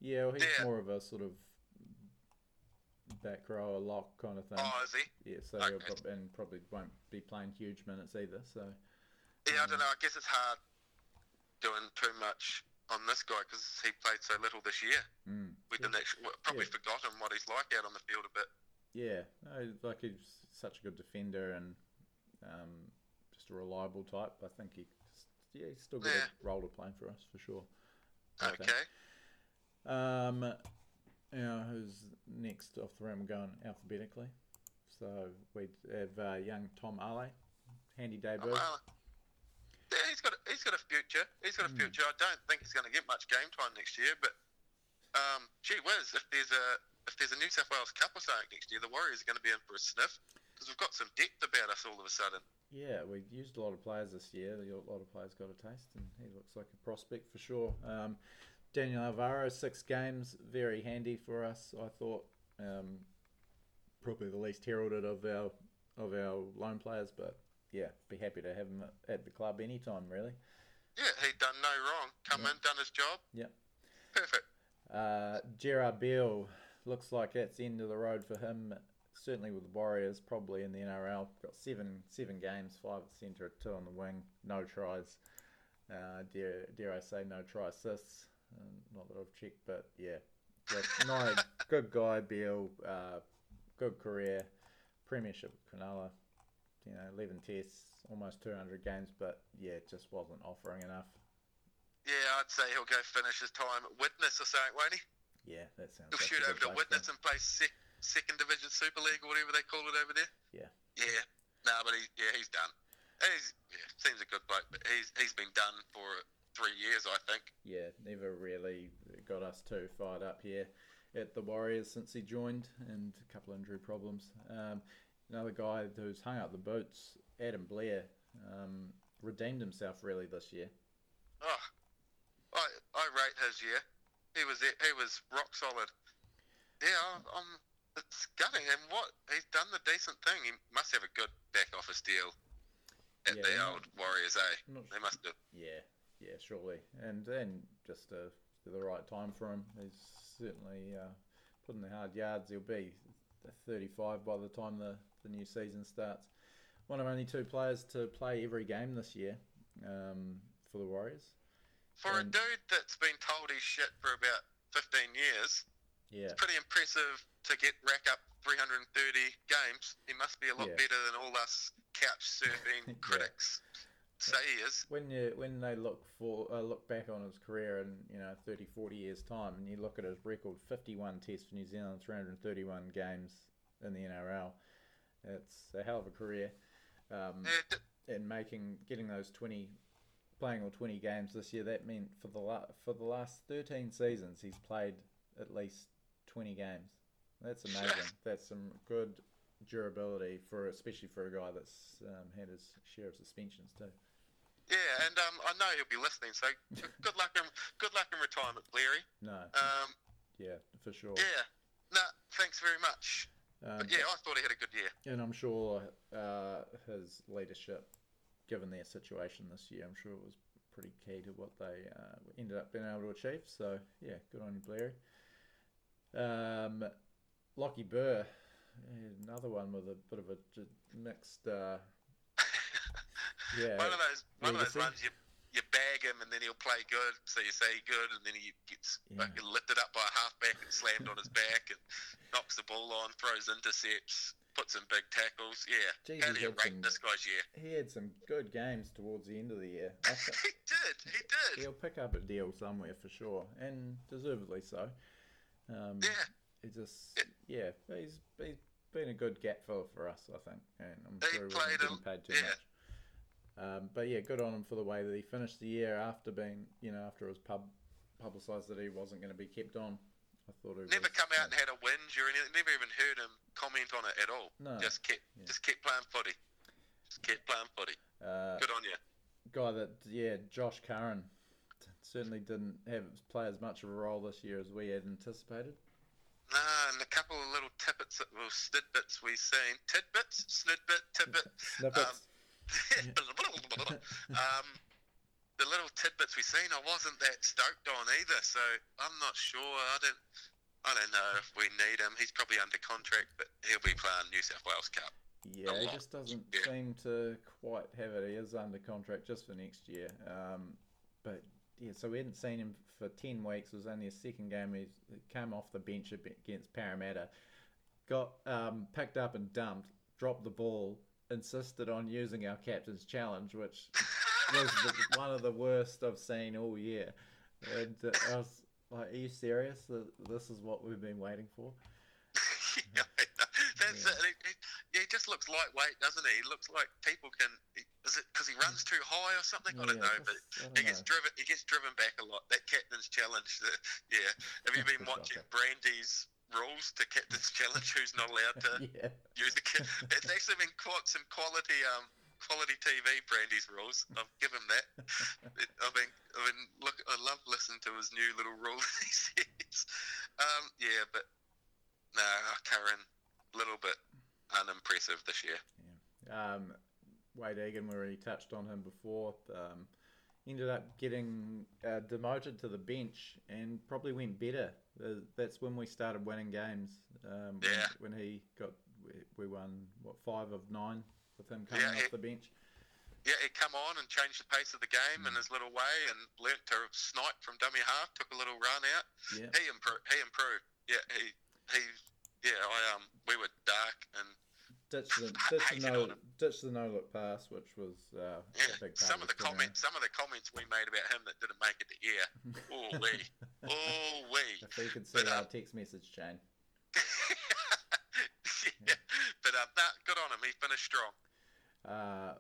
Yeah, well, he's Yeah. more of a sort of back row, a lock kind of thing. Oh, is he? Yeah, so he'll okay. prob- and probably won't be playing huge minutes either. So. Yeah, I don't know. I guess it's hard doing too much on this guy because he played so little this year. Mm. We didn't actually, probably Yeah. forgotten what he's like out on the field a bit. Yeah, no, like he's such a good defender and um, just a reliable type. I think he, yeah, he's still got Yeah. a role to play for us for sure. Think. Okay. Um, now who's next off the room? We're going alphabetically. So we have uh, young Tom Ale, handy debut. Well, yeah, he's got a, he's got a future. He's got a Hmm. future. I don't think he's going to get much game time next year, but um, gee whiz, if there's a if there's a New South Wales Cup or something next year, the Warriors are going to be in for a sniff because we've got some depth about us all of a sudden. Yeah, we used a lot of players this year. A lot of players got a taste, and he looks like a prospect for sure. Um, Daniel Alvaro, six games, very handy for us. I thought um, probably the least heralded of our of our loan players, but yeah, be happy to have him at, the club anytime, really. Yeah, he'd done no wrong. Come Yeah. in, done his job. Yep. Perfect. Uh, Gerard Beale looks like that's the end of the road for him. Certainly with the Warriors, probably in the NRL. Got seven seven games, five at centre, two on the wing, no tries. Uh, dare dare I say no try assists? Uh, not that I've checked, but yeah, good, no, good guy Bill. Uh, good career, premiership with Cronulla, you know, 11 tests, almost 200 games, but yeah, just wasn't offering enough. Yeah, I'd say he'll go finish his time at Widnes or something, won't he? Yeah, that sounds. He'll shoot over to Widnes and play sec- second division Super League or whatever they call it over there. Yeah. Yeah. No, but he, yeah, he's done. He's yeah, seems a good bloke, but he's he's been done for three years, I think. Yeah, never really got us too fired up here at the Warriors since he joined, and a couple of injury problems. Um, another guy who's hung up the boots, Adam Blair, um, redeemed himself really this year. Oh, I I rate his year. He was he was rock solid. Yeah, I'm, it's gutting. And what he's done the decent thing. He must have a good back office deal at the old Warriors, eh? I'm They must have. Yeah, yeah, surely, and then just uh, the right time for him. He's certainly uh, putting the hard yards. He'll be 35 by the time the, the new season starts. One of only two players to play every game this year um, for the Warriors. For a dude that's been told he's shit for about 15 years, Yeah, it's pretty impressive to get rack up 330 games. He must be a lot Yeah. better than all us couch surfing Yeah. He is. when you when they look for uh, look back on his career in you know 30 40 years time and you look at his record 51 tests for New Zealand 331 games in the NRL it's a hell of a career. Um, and making getting those 20 playing all 20 games this year that meant for the la- for the last 13 seasons he's played at least 20 games. That's amazing. That's some good durability for especially for a guy that's um, had his share of suspensions too yeah, and um, I know he'll be listening. So good luck in good luck in retirement, Leary. no Um, yeah for sure yeah. No, thanks very much. Um, But yeah, I thought he had a good year. and I'm sure uh, his leadership, given their situation this year, I'm sure it was pretty key to what they uh, ended up being able to achieve. So yeah, good on you, Blair. Um, Lockie Burr, another one with a bit of a mixed. Uh, yeah, one of those one of those legacy. runs you you bag him and then he'll play good, so you say good, and then he gets Yeah. fucking lifted up by a halfback and slammed on his back and knocks the ball on, throws intercepts, puts in big tackles. Yeah, Jeez, how do you rate some- this guy's year? he had some good games towards the end of the year. He did, he did. He'll pick up a deal somewhere for sure, and deservedly so. Um, Yeah, He just, yeah, he's, he's been a good gap filler for us, I think, and I'm He sure he wasn't getting paid too yeah. much. Um, but yeah, good on him for the way that he finished the year after being, you know, after it was pub publicised that he wasn't going to be kept on. I thought he never was, come out and had a whinge or anything. Never even heard him comment on it at all. No, Just kept Yeah. just kept playing footy. Just kept playing footy. uh, Good on you. guy that, yeah, Josh Curran certainly didn't have play as much of a role this year as we had anticipated. Nah, and a couple of little tidbits, well, snidbits we've seen. Tidbits, snidbit, tidbit. Snippets. um, the little tidbits we've seen, I wasn't that stoked on either. So I'm not sure. I don't. I don't know if we need him. He's probably under contract, but he'll be playing New South Wales Cup. Yeah, he just doesn't Yeah. seem to quite have it. He is under contract just for next year. Um, but yeah, so we hadn't seen him for 10 weeks. It was only his second game. He came off the bench against Parramatta, got um, picked up and dumped, dropped the ball, insisted on using our captain's challenge, which was the, one of the worst I've seen all year. And uh, I was like, are you serious? This is what we've been waiting for? yeah, that's Yeah. it. He, he, just looks lightweight, doesn't he? He looks like people can. Is it because he runs too high or something? I don't Yeah, know, but don't he gets know. driven. He gets driven back a lot. That captain's challenge. The, yeah. Have you been watching Brandy's rules to captain's challenge? Who's not allowed to yeah. use the? Ca- it's actually been quite some quality. Um, quality TV. Brandy's rules. I'll give him that. It, I mean, I mean, look, I love listening to his new little rule that he says. Um, yeah, but no, Curran, a little bit unimpressive this year. Yeah. Um, Wayde Egan, we already touched on him before. Um, ended up getting uh, demoted to the bench and probably went better. That's when we started winning games. Um, when, Yeah. when he got, we, won what five of nine with him coming Yeah, off he- the bench. Yeah, he come on and changed the pace of the game in his little way and learnt to snipe from dummy half. Took a little run out. Yeah, He improved. He improved. Yeah, he he. Yeah, I um we were dark and Ditch the I ditch the no on him. ditch the no look pass, which was uh, yeah, a big some of the comments, some of the comments we made about him that didn't make it to air. Oh wee, oh wee. If you could see But, uh, our text message chain. yeah. But um, nah, good on him. He finished strong. Uh,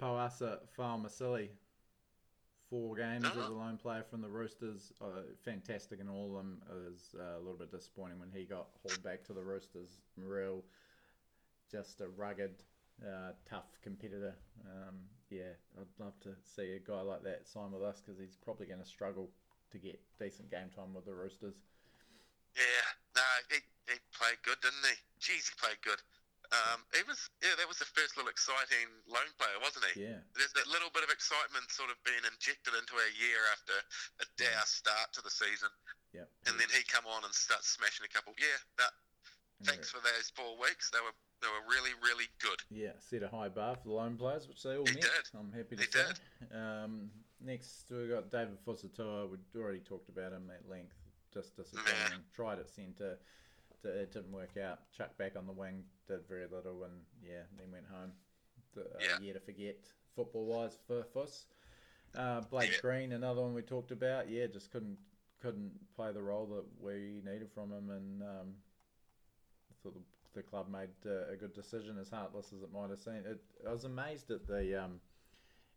Poasa Faamausili, four games as a lone player from the Roosters. Uh, fantastic in all of them. It was uh, a little bit disappointing when he got hauled back to the Roosters. Real, just a rugged, uh, tough competitor. Um, yeah, I'd love to see a guy like that sign with us because he's probably going to struggle to get decent game time with the Roosters. Yeah, no, he, he played good, didn't he? Jeez, he played good. Um, he was, yeah, that was the first little exciting lone player, wasn't he? Yeah, There's that little bit of excitement sort of being injected into our year after a dour start to the season, yeah. and then he come on and start smashing a couple. Yeah, that, thanks for those four weeks. They were they were really really good. Yeah, set a high bar for the lone players, which they all He met. did. I'm happy to He say. did. Um, next, we got David Fusitu'a. We'd already talked about him at length. Just disappointing. Tried at centre. It didn't work out. Chucked back on the wing. Did very little, and yeah, then went home. The, uh, Yeah. Year to forget, football wise, for Fuss. Uh, Blake Yeah. Green, another one we talked about. Yeah, just couldn't couldn't play the role that we needed from him, and um, I thought the, the club made uh, a good decision, as heartless as it might have seemed. It, I was amazed at the um,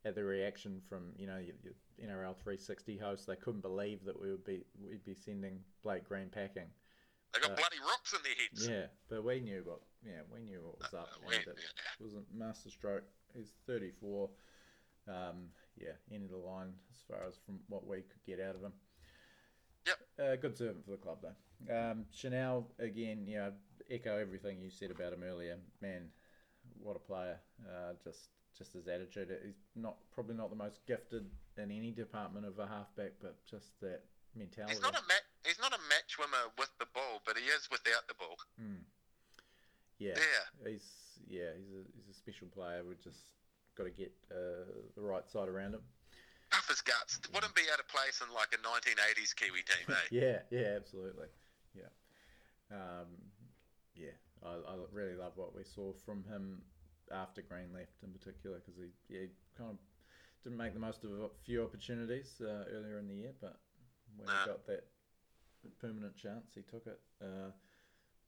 at the reaction from you know your, your NRL 360 hosts. They couldn't believe that we would be we'd be sending Blake Green packing. They got Uh, bloody rocks in their heads. Yeah, but we knew what yeah we knew what was up. Uh, we- it yeah. was a masterstroke. He's 34. Um, yeah, end of the line as far as from what we could get out of him. Yep. Uh, good servant for the club though. Um, Chanel again, you know, echo everything you said about him earlier. Man, what a player! Uh, just just his attitude. He's not probably not the most gifted in any department of a halfback, but just that mentality. He's not a ma- he's not a match winner with the ball, but he is without the ball. Mm. Yeah, Yeah. he's yeah he's a he's a special player. We just got to get uh, the right side around him. Tough as guts. Wouldn't be out of place in like a 1980s Kiwi team, eh? Yeah, yeah, absolutely. Yeah, um, yeah. I, I really love what we saw from him after Green left, in particular, because he yeah he kind of didn't make the most of a few opportunities uh, earlier in the year, but when he got that permanent chance, he took it. Uh,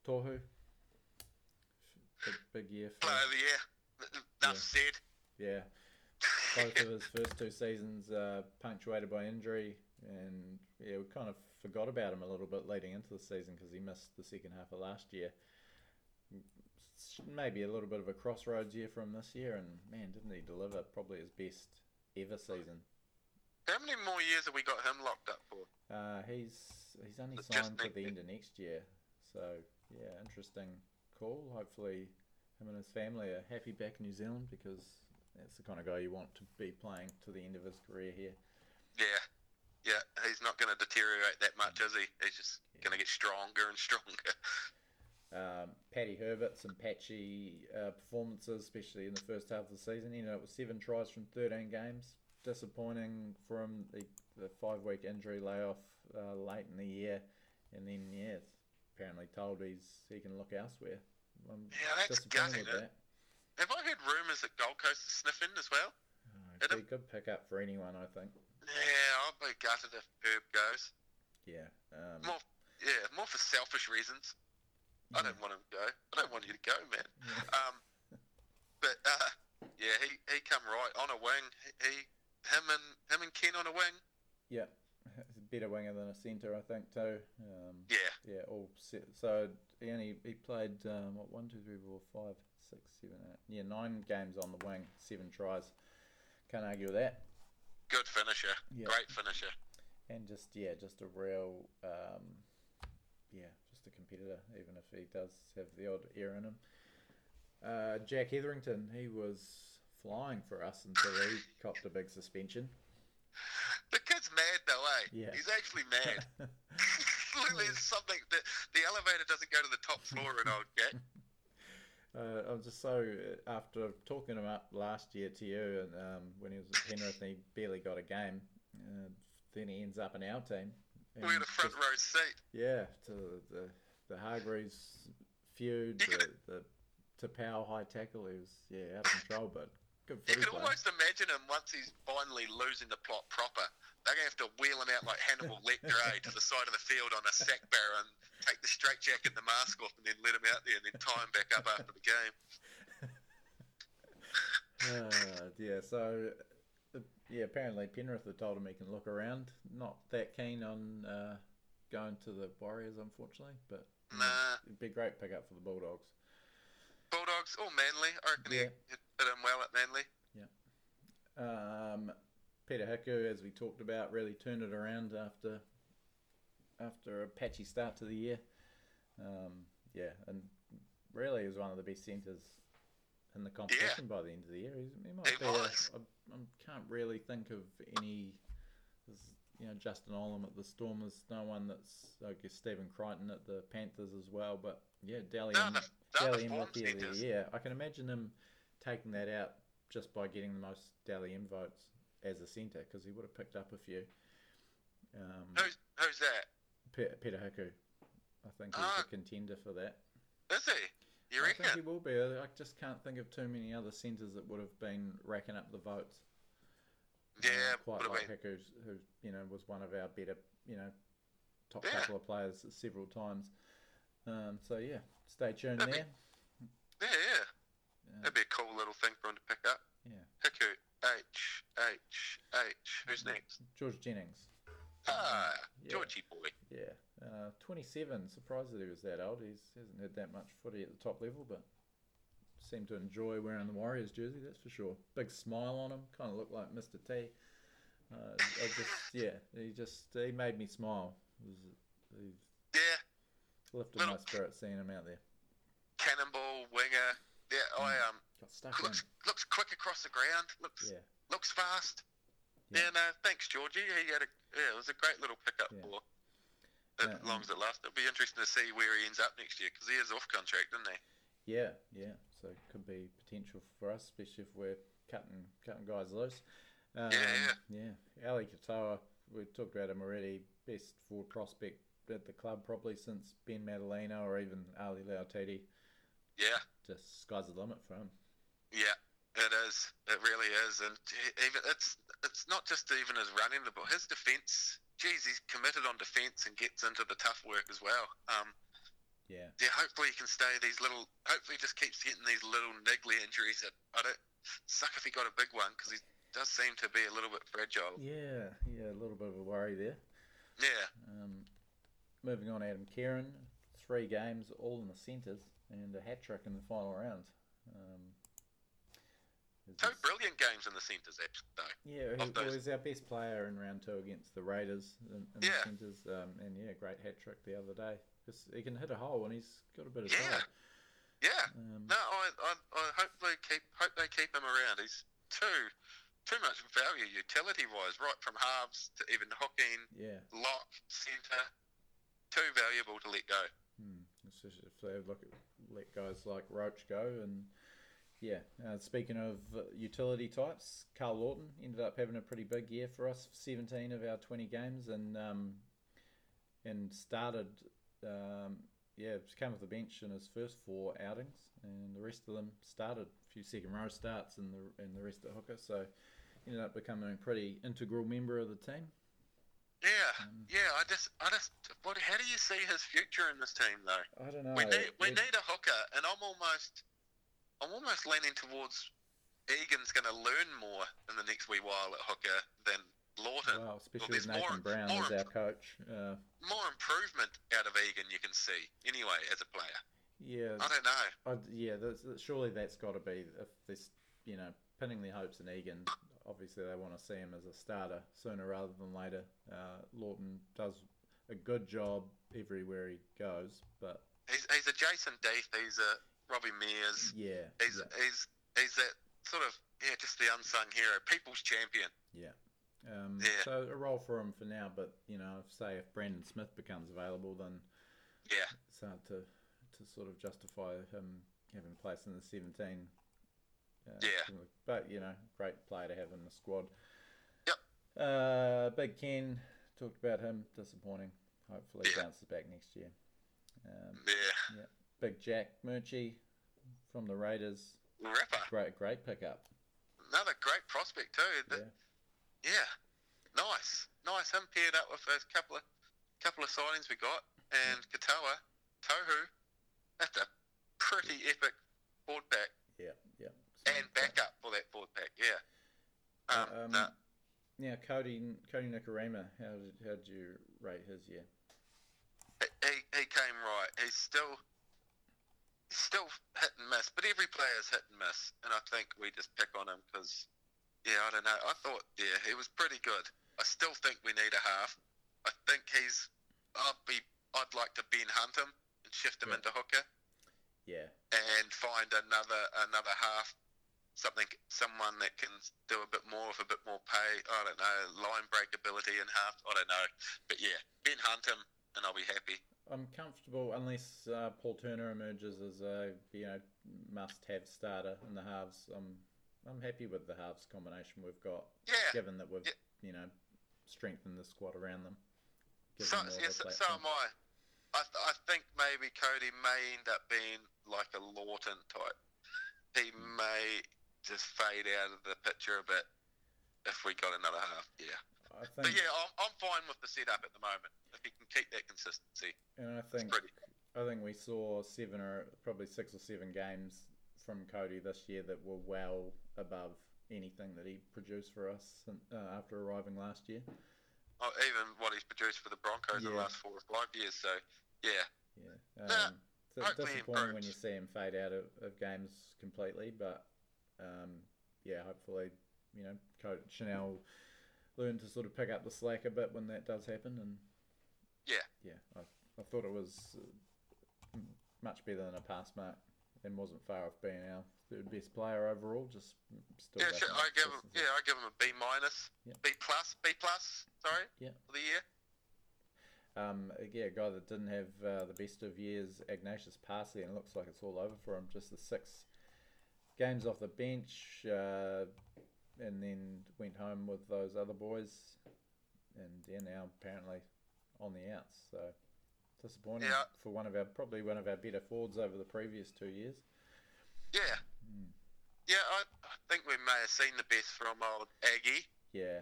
Tohu, big, big year for of the year. Enough said. yeah. both of his first two seasons uh, punctuated by injury, and yeah, we kind of forgot about him a little bit leading into the season because he missed the second half of last year. Maybe a little bit of a crossroads year from this year, and man, didn't he deliver? Probably his best ever season. How many more years have we got him locked up for? Uh, he's he's only Just signed to the end of next year, so yeah, interesting call. Hopefully, him and his family are happy back in New Zealand because that's the kind of guy you want to be playing to the end of his career here. Yeah. Yeah, he's not going to deteriorate that much, is he? He's just going to get stronger and stronger. Um, Paddy Herbert, some patchy uh, performances, especially in the first half of the season. You know, it was seven tries from 13 games. Disappointing from the, the five week injury layoff uh, late in the year. And then, yeah, apparently told he's he can look elsewhere. I'm Yeah, that's gutting, that. Have I heard rumours that Gold Coast is sniffing as well? Hit it'd be a good pick up for anyone, I think. Yeah, I'll be gutted if Herb goes. Yeah. Um, More, yeah, more for selfish reasons. I don't want him to go. I don't want you to go, man. yeah. Um, but uh, yeah, he, he come right on a wing. He, he him and him and Ken on a wing. Yeah. He's a better winger than a centre, I think, too. Um, Yeah, Yeah, all set. So he only he played um, what one, two, three, four, five, six, seven, eight. Yeah, nine games on the wing, seven tries. Can't argue with that. good finisher. Yeah. Great finisher. And just yeah, just a real um, yeah, a competitor, even if he does have the odd error in him. Uh, Jack Hetherington, he was flying for us until he copped a big suspension. The kid's mad though, eh? Yeah. He's actually mad. There's something that the elevator doesn't go to the top floor in old Jack. Uh, I'm just so after talking him up last year to you, and um, when he was at Penrith, and he barely got a game. Uh, then he ends up in our team. We had a front just- row seat. Yeah, to the the Hargreaves feud, the, the Tapau high tackle. He was yeah out of control, but good You can almost imagine him once he's finally losing the plot proper. They're going to have to wheel him out like Hannibal Lecter eh, to the side of the field on a sack barrow and take the straight jacket and the mask off and then let him out there and then tie him back up after the game. uh, yeah, so yeah, apparently Penrith have told him he can look around. Not that keen on uh, going to the Warriors, unfortunately, but Nah. it'd be a great pickup for the Bulldogs. Bulldogs or Manly. I reckon Yeah. he hit him well at Manly. Um, Peter Hiku, as we talked about, really turned it around after after a patchy start to the year. Um, yeah, and really is one of the best centres in the competition by the end of the year. He might He be. Was. I, I can't really think of any. You know, Justin Olam at the Storm. There's no one that's I guess Stephen Crichton at the Panthers as well. But yeah, Dally No, the other Dally Rookie of the. Year. I can imagine him taking that out just by getting the most Dally M votes as a centre because he would have picked up a few. Um, Who's, who's that? Peter Hiku, I think he's Ah. a contender for that. Is he? You I think he will be. I just can't think of too many other centres that would have been racking up the votes. Yeah, quite like been. Hiku, who you know was one of our better, you know, top Yeah. couple of players several times. Um, so yeah, stay tuned That'd be- there. Yeah, yeah. Uh, That'd be a cool little thing for him to pick up. yeah, Hiku. H, H, H. Who's next? George Jennings. Ah, yeah. Georgie boy. Yeah, uh, 27. Surprised that he was that old. He hasn't had that much footy at the top level, but seemed to enjoy wearing the Warriors jersey. That's for sure. Big smile on him. Kind of looked like Mr. T. Uh, I just yeah, he just he made me smile. It was, he Yeah, lifted Little- my spirits seeing him out there. cannonball, winger. Yeah, I Mm. um Got stuck in. looks looks quick across the ground. Looks Yeah, looks fast. Yeah. Yeah, no, thanks, Georgie. He had a yeah, it was a great little pickup Yeah. for Yeah, as long as it lasts. It'll be interesting to see where he ends up next year because he is off contract, isn't he? yeah, yeah. So it could be potential for us, especially if we're cutting cutting guys loose. Um, yeah. yeah. Ali Katoa, we talked about him already. Best forward prospect at the club probably since Ben Matulino or even Ali Lauitiiti. Yeah, Just sky's the limit for him. yeah, it is. It really is, and even it's it's not just even his running the ball, his defence. Geez, he's committed on defence and gets into the tough work as well. Um, Yeah, yeah, hopefully he can stay these little. Hopefully, he just keeps getting these little niggly injuries. That I don't suck if he got a big one because he does seem to be a little bit fragile. yeah, yeah. A little bit of a worry there. Yeah, Um, moving on, Adam Keighran, three games, all in the centres, and a hat trick in the final round. Um, two brilliant games in the centres, actually. Though. Yeah, he of those. was our best player in round two against the Raiders in, in Yeah. the centres, um, and yeah, great hat trick the other day. 'Cause he can hit a hole and he's got a bit of Yeah. power. Yeah. Um, No, I, I, I hope they keep hope they keep him around. He's too too much value utility wise, right from halves to even hooking, yeah, lock, centre. Too valuable to let go. hmm. especially if they look at let guys like Roach go and. Yeah, uh, speaking of uh, utility types, Carl Lawton ended up having a pretty big year for us. Seventeen of our twenty games, and um, and started, um, yeah, came off the bench in his first four outings, and the rest of them started a few second row starts, and the and the rest at hooker. So ended up becoming a pretty integral member of the team. Yeah, Um, yeah. I just, I just. What? How do you see his future in this team, though? I don't know. we need, we need a hooker, and I'm almost, I'm almost leaning towards Egan's going to learn more in the next wee while at hooker than Lawton. Well, especially there's with Nathan more- Brown more as our coach. Uh, More improvement out of Egan you can see anyway as a player. yeah, I don't know. I'd, yeah, surely that's got to be if this, you know, pinning their hopes in Egan. Obviously, they want to see him as a starter sooner rather than later. Uh, Lawton does a good job everywhere he goes, but He's, he's a Jason Death. He's a Robbie Mears. yeah, He's yeah, he's he's that sort of yeah, just the unsung hero, people's champion. yeah. Um, Yeah. So a role for him for now, but you know, if, say if Brandon Smith becomes available, then Yeah, it's hard to to sort of justify him having place in the seventeen. Uh, Yeah. But you know, great player to have in the squad. Yep. Uh, Big Ken talked about him. Disappointing. Hopefully, Yeah. bounces back next year. Um, yeah. Big Jack Murchie from the Raiders. Ripper. Great, great pickup. Another great prospect too. Yeah. Yeah, nice, nice. Him paired up with those couple of couple of signings we got, and Katoa, Tohu. That's a pretty epic forward pack Yeah, yeah. and backup for that forward pack. Yeah. Um, Um, no, Yeah, Kodi Kodi Nikorima. How did how did you rate his year? he, he came right. He's still still hit and miss, but every player's hit and miss, and I think we just pick on him because yeah, I don't know. I thought yeah, he was pretty good. I still think we need a half. I think he's. I'd be. I'd like to Ben Hunt him and shift him Yeah. into hooker Yeah, and find another another half. Something, someone that can do a bit more with a bit more pay. I don't know, line break ability in half. I don't know, but yeah, Ben Hunt him, and I'll be happy. I'm comfortable unless uh, Paul Turner emerges as a you know must-have starter in the halves. I'm I'm happy with the halves combination we've got, Yeah, given that we've Yeah. you know strengthened the squad around them. So, more of yeah, a so, so am I. I, th- I think maybe Kodi may end up being like a Lawton type. He Hmm. may just fade out of the picture a bit if we got another half. Yeah. I But yeah, I'm, I'm fine with the setup at the moment. If he can keep that consistency, and I think. I think we saw seven or probably six or seven games from Kodi this year that were well above anything that he produced for us uh, after arriving last year. Oh, even what he's produced for the Broncos in the last four or five years. So, yeah. Yeah. Um, so hopefully disappointing when you see him fade out of, of games completely, but um, yeah, hopefully, you know, Coach Chanel learn to sort of pick up the slack a bit when that does happen. And Yeah. yeah, I, I thought it was uh, much better than a pass mark and wasn't far off being our third best player overall. Just still. Yeah, sure, I give him. Yeah, I give him a B minus, Yeah. B plus, B plus. Sorry, Yeah. for the year. Um, yeah, a guy that didn't have uh, the best of years, Ignatius Paasi, and it looks like it's all over for him. Just the six games off the bench, uh, and then went home with those other boys, and yeah, now apparently on the outs. So disappointing Yeah. for one of our probably one of our better forwards over the previous two years. Yeah. Mm. Yeah, I, I think we may have seen the best from old Aggie. Yeah.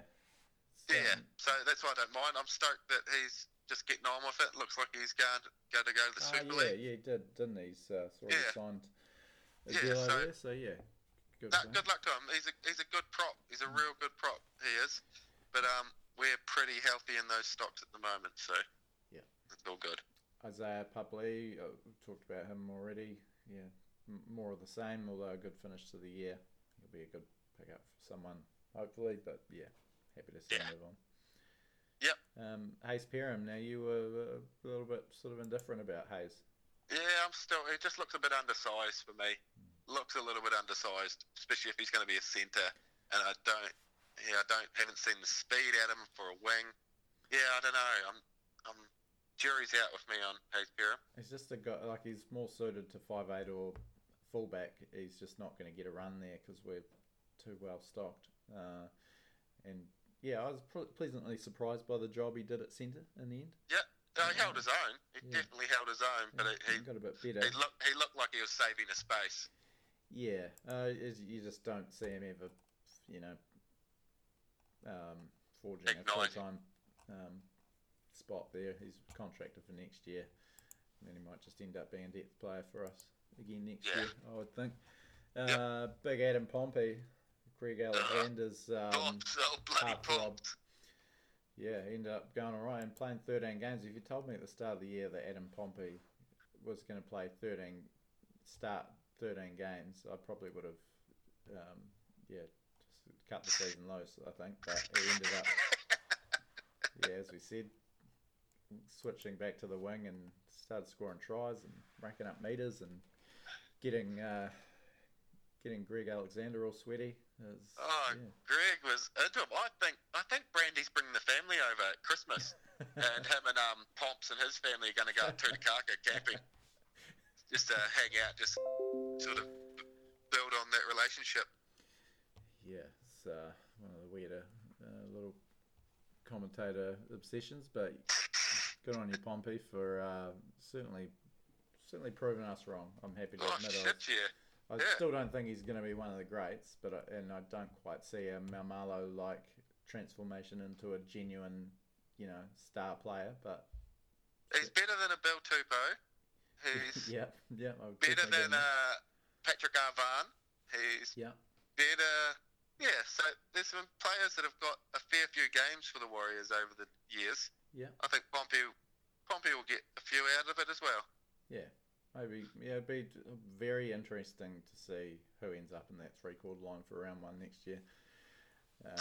So, Yeah, so that's why I don't mind. I'm stoked that he's just getting on with it. Looks like he's going to, going to go to the ah, Super yeah, League. yeah, he did, didn't he? So, he Yeah. signed a Yeah, deal over there. So yeah, good. No, good luck to him. He's a he's a good prop. He's a real good prop. He is. But um, we're pretty healthy in those stocks at the moment, so Yeah. it's all good. Isaiah Papali'i, uh, talked about him already. Yeah, m- more of the same, although a good finish to the year. He'll be a good pickup for someone, hopefully. But yeah, happy to see him move on. Yep. Um, Hayes Perham. Now you were a little bit sort of indifferent about Hayes. Yeah, I'm still. He just looks a bit undersized for me. Looks a little bit undersized, especially if he's going to be a centre. And I don't. Yeah, I don't. Haven't seen the speed out of him for a wing. Yeah, I don't know. I'm. I'm. Jury's out with me on Hayes Perham. He's just a guy like he's more suited to five eight or fullback. He's just not going to get a run there because we're too well stocked. Uh, and yeah, I was pl- pleasantly surprised by the job he did at centre in the end. No, he held his own. He Yeah. definitely held his own, but Yeah, he, got a bit he, better. he looked. He looked like he was saving a space. Yeah, uh, you just don't see him ever, you know, um, forging a full-time um, spot there. He's contracted for next year, and then he might just end up being a depth player for us again next Yeah. year. I would think. Uh, Big Adam Pompey, Greg Alexander's um, oh bloody half rob. yeah, ended up going all right and playing 13 games. If you told me at the start of the year that Adam Pompey was going to play 13, start 13 games, I probably would have, um, yeah, just cut the season loose, I think. But he ended up, yeah, as we said, switching back to the wing and started scoring tries and racking up meters and getting uh, getting Greg Alexander all sweaty. Was- Oh, yeah. Greg was into him. I think I think Brandy's bringing the family over at Christmas, and him and um Pomps and his family are going to go to Takaka camping, just to hang out, just sort of build on that relationship. Yeah, it's uh, one of the weirder uh, little commentator obsessions, but good on you, Pompey, for uh, certainly certainly proven us wrong. I'm happy to Oh admit shit, it. yeah. I yeah. still don't think he's going to be one of the greats, but I, and I don't quite see a Maumalo like transformation into a genuine, you know, star player. But He's better than a Bill Tupou. He's yeah, yeah, better than uh, Patrick Arvan. He's yeah, better. Yeah, so there's some players that have got a fair few games for the Warriors over the years. yeah, I think Pompey, Pompey will get a few out of it as well. yeah. Maybe yeah, it'd be very interesting to see who ends up in that three quarter line for round one next year. Um,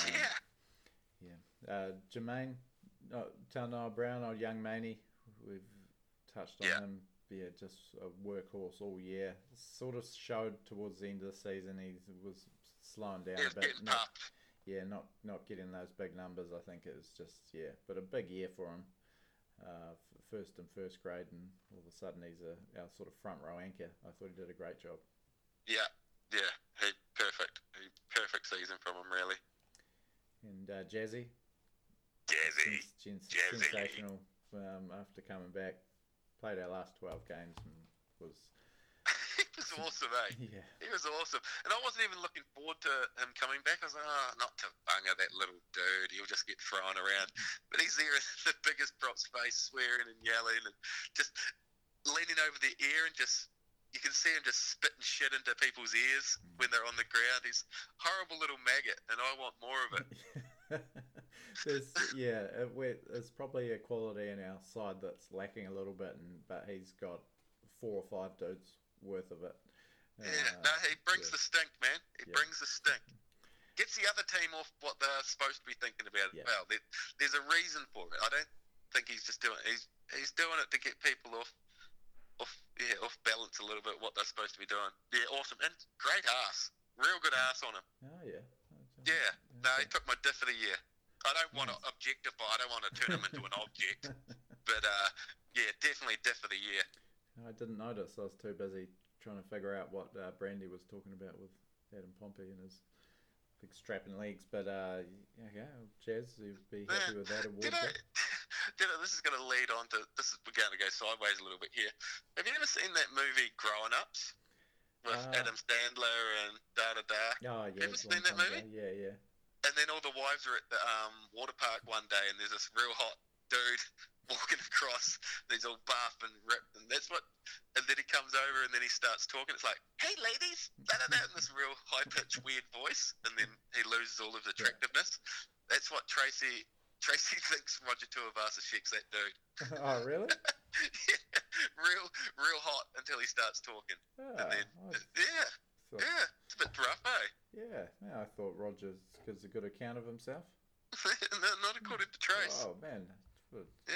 yeah, Yeah. Uh, Jamayne, uh, Taunoa-Brown, old young Maney, we've touched on Yeah. him. Yeah, just a workhorse all year. Sort of showed towards the end of the season he was slowing down a bit. Not, yeah, not not getting those big numbers. I think it was just yeah, but a big year for him. Uh, first and first grade, and all of a sudden he's a our sort of front row anchor. I thought he did a great job. Yeah, yeah, he perfect. He, perfect season from him, really. And uh, Jazzy, Jazzy. Sens- Jazzy. sensational um, after coming back. Played our last 12 games and was, he was awesome, eh? yeah, He was awesome. And I wasn't even looking forward to him coming back. I was like, oh, not to bunga that little dude. He'll just get thrown around. But he's there in the biggest prop space, swearing and yelling and just leaning over their ear and just, you can see him just spitting shit into people's ears when they're on the ground. He's a horrible little maggot, and I want more of it. There's, yeah, it, we're, there's probably a quality in our side that's lacking a little bit, and, but he's got four or five dudes worth of it. Yeah, Uh, no, he brings yeah. the stink, man. He Yeah. brings the stink. Gets the other team off what they're supposed to be thinking about Yeah. as well. There, there's a reason for it. I don't think he's just doing. He's he's doing it to get people off, off yeah, off balance a little bit. What they're supposed to be doing. Yeah, awesome and great ass. Real good ass on him. Oh yeah. Yeah. No, he took my diff of the year. I don't want to Nice. objectify. I don't want to turn him into an object. But uh, yeah, definitely diff of the year. I didn't notice. I was too busy trying to figure out what uh, Brandy was talking about with Adam Pompey and his big strapping legs. But uh, yeah, yeah, Jazz, you'd be happy with that award. Did I, did I, this is going to lead on to this. Is, we're going to go sideways a little bit here. Have you ever seen that movie Growing Ups with Uh, Adam Sandler and da da da? Oh yeah. Ever seen that time movie? Yeah, yeah. And then all the wives are at the um, water park one day, and there's this real hot dude walking across. And he's all buff and ripped, and that's what. And then he comes over, and then he starts talking. It's like, "Hey, ladies," da da da, in this real high pitched weird voice, and then he loses all of his attractiveness. That's what Tracy. Tracy thinks Roger Tuivasa-Sheck's that dude. oh really? real, real hot until he starts talking, Ah, and then I yeah, thought- yeah, it's a bit rough, eh? yeah, yeah, I thought Rogers gives a good account of himself. No, Not according to Trace. Oh man, Yeah.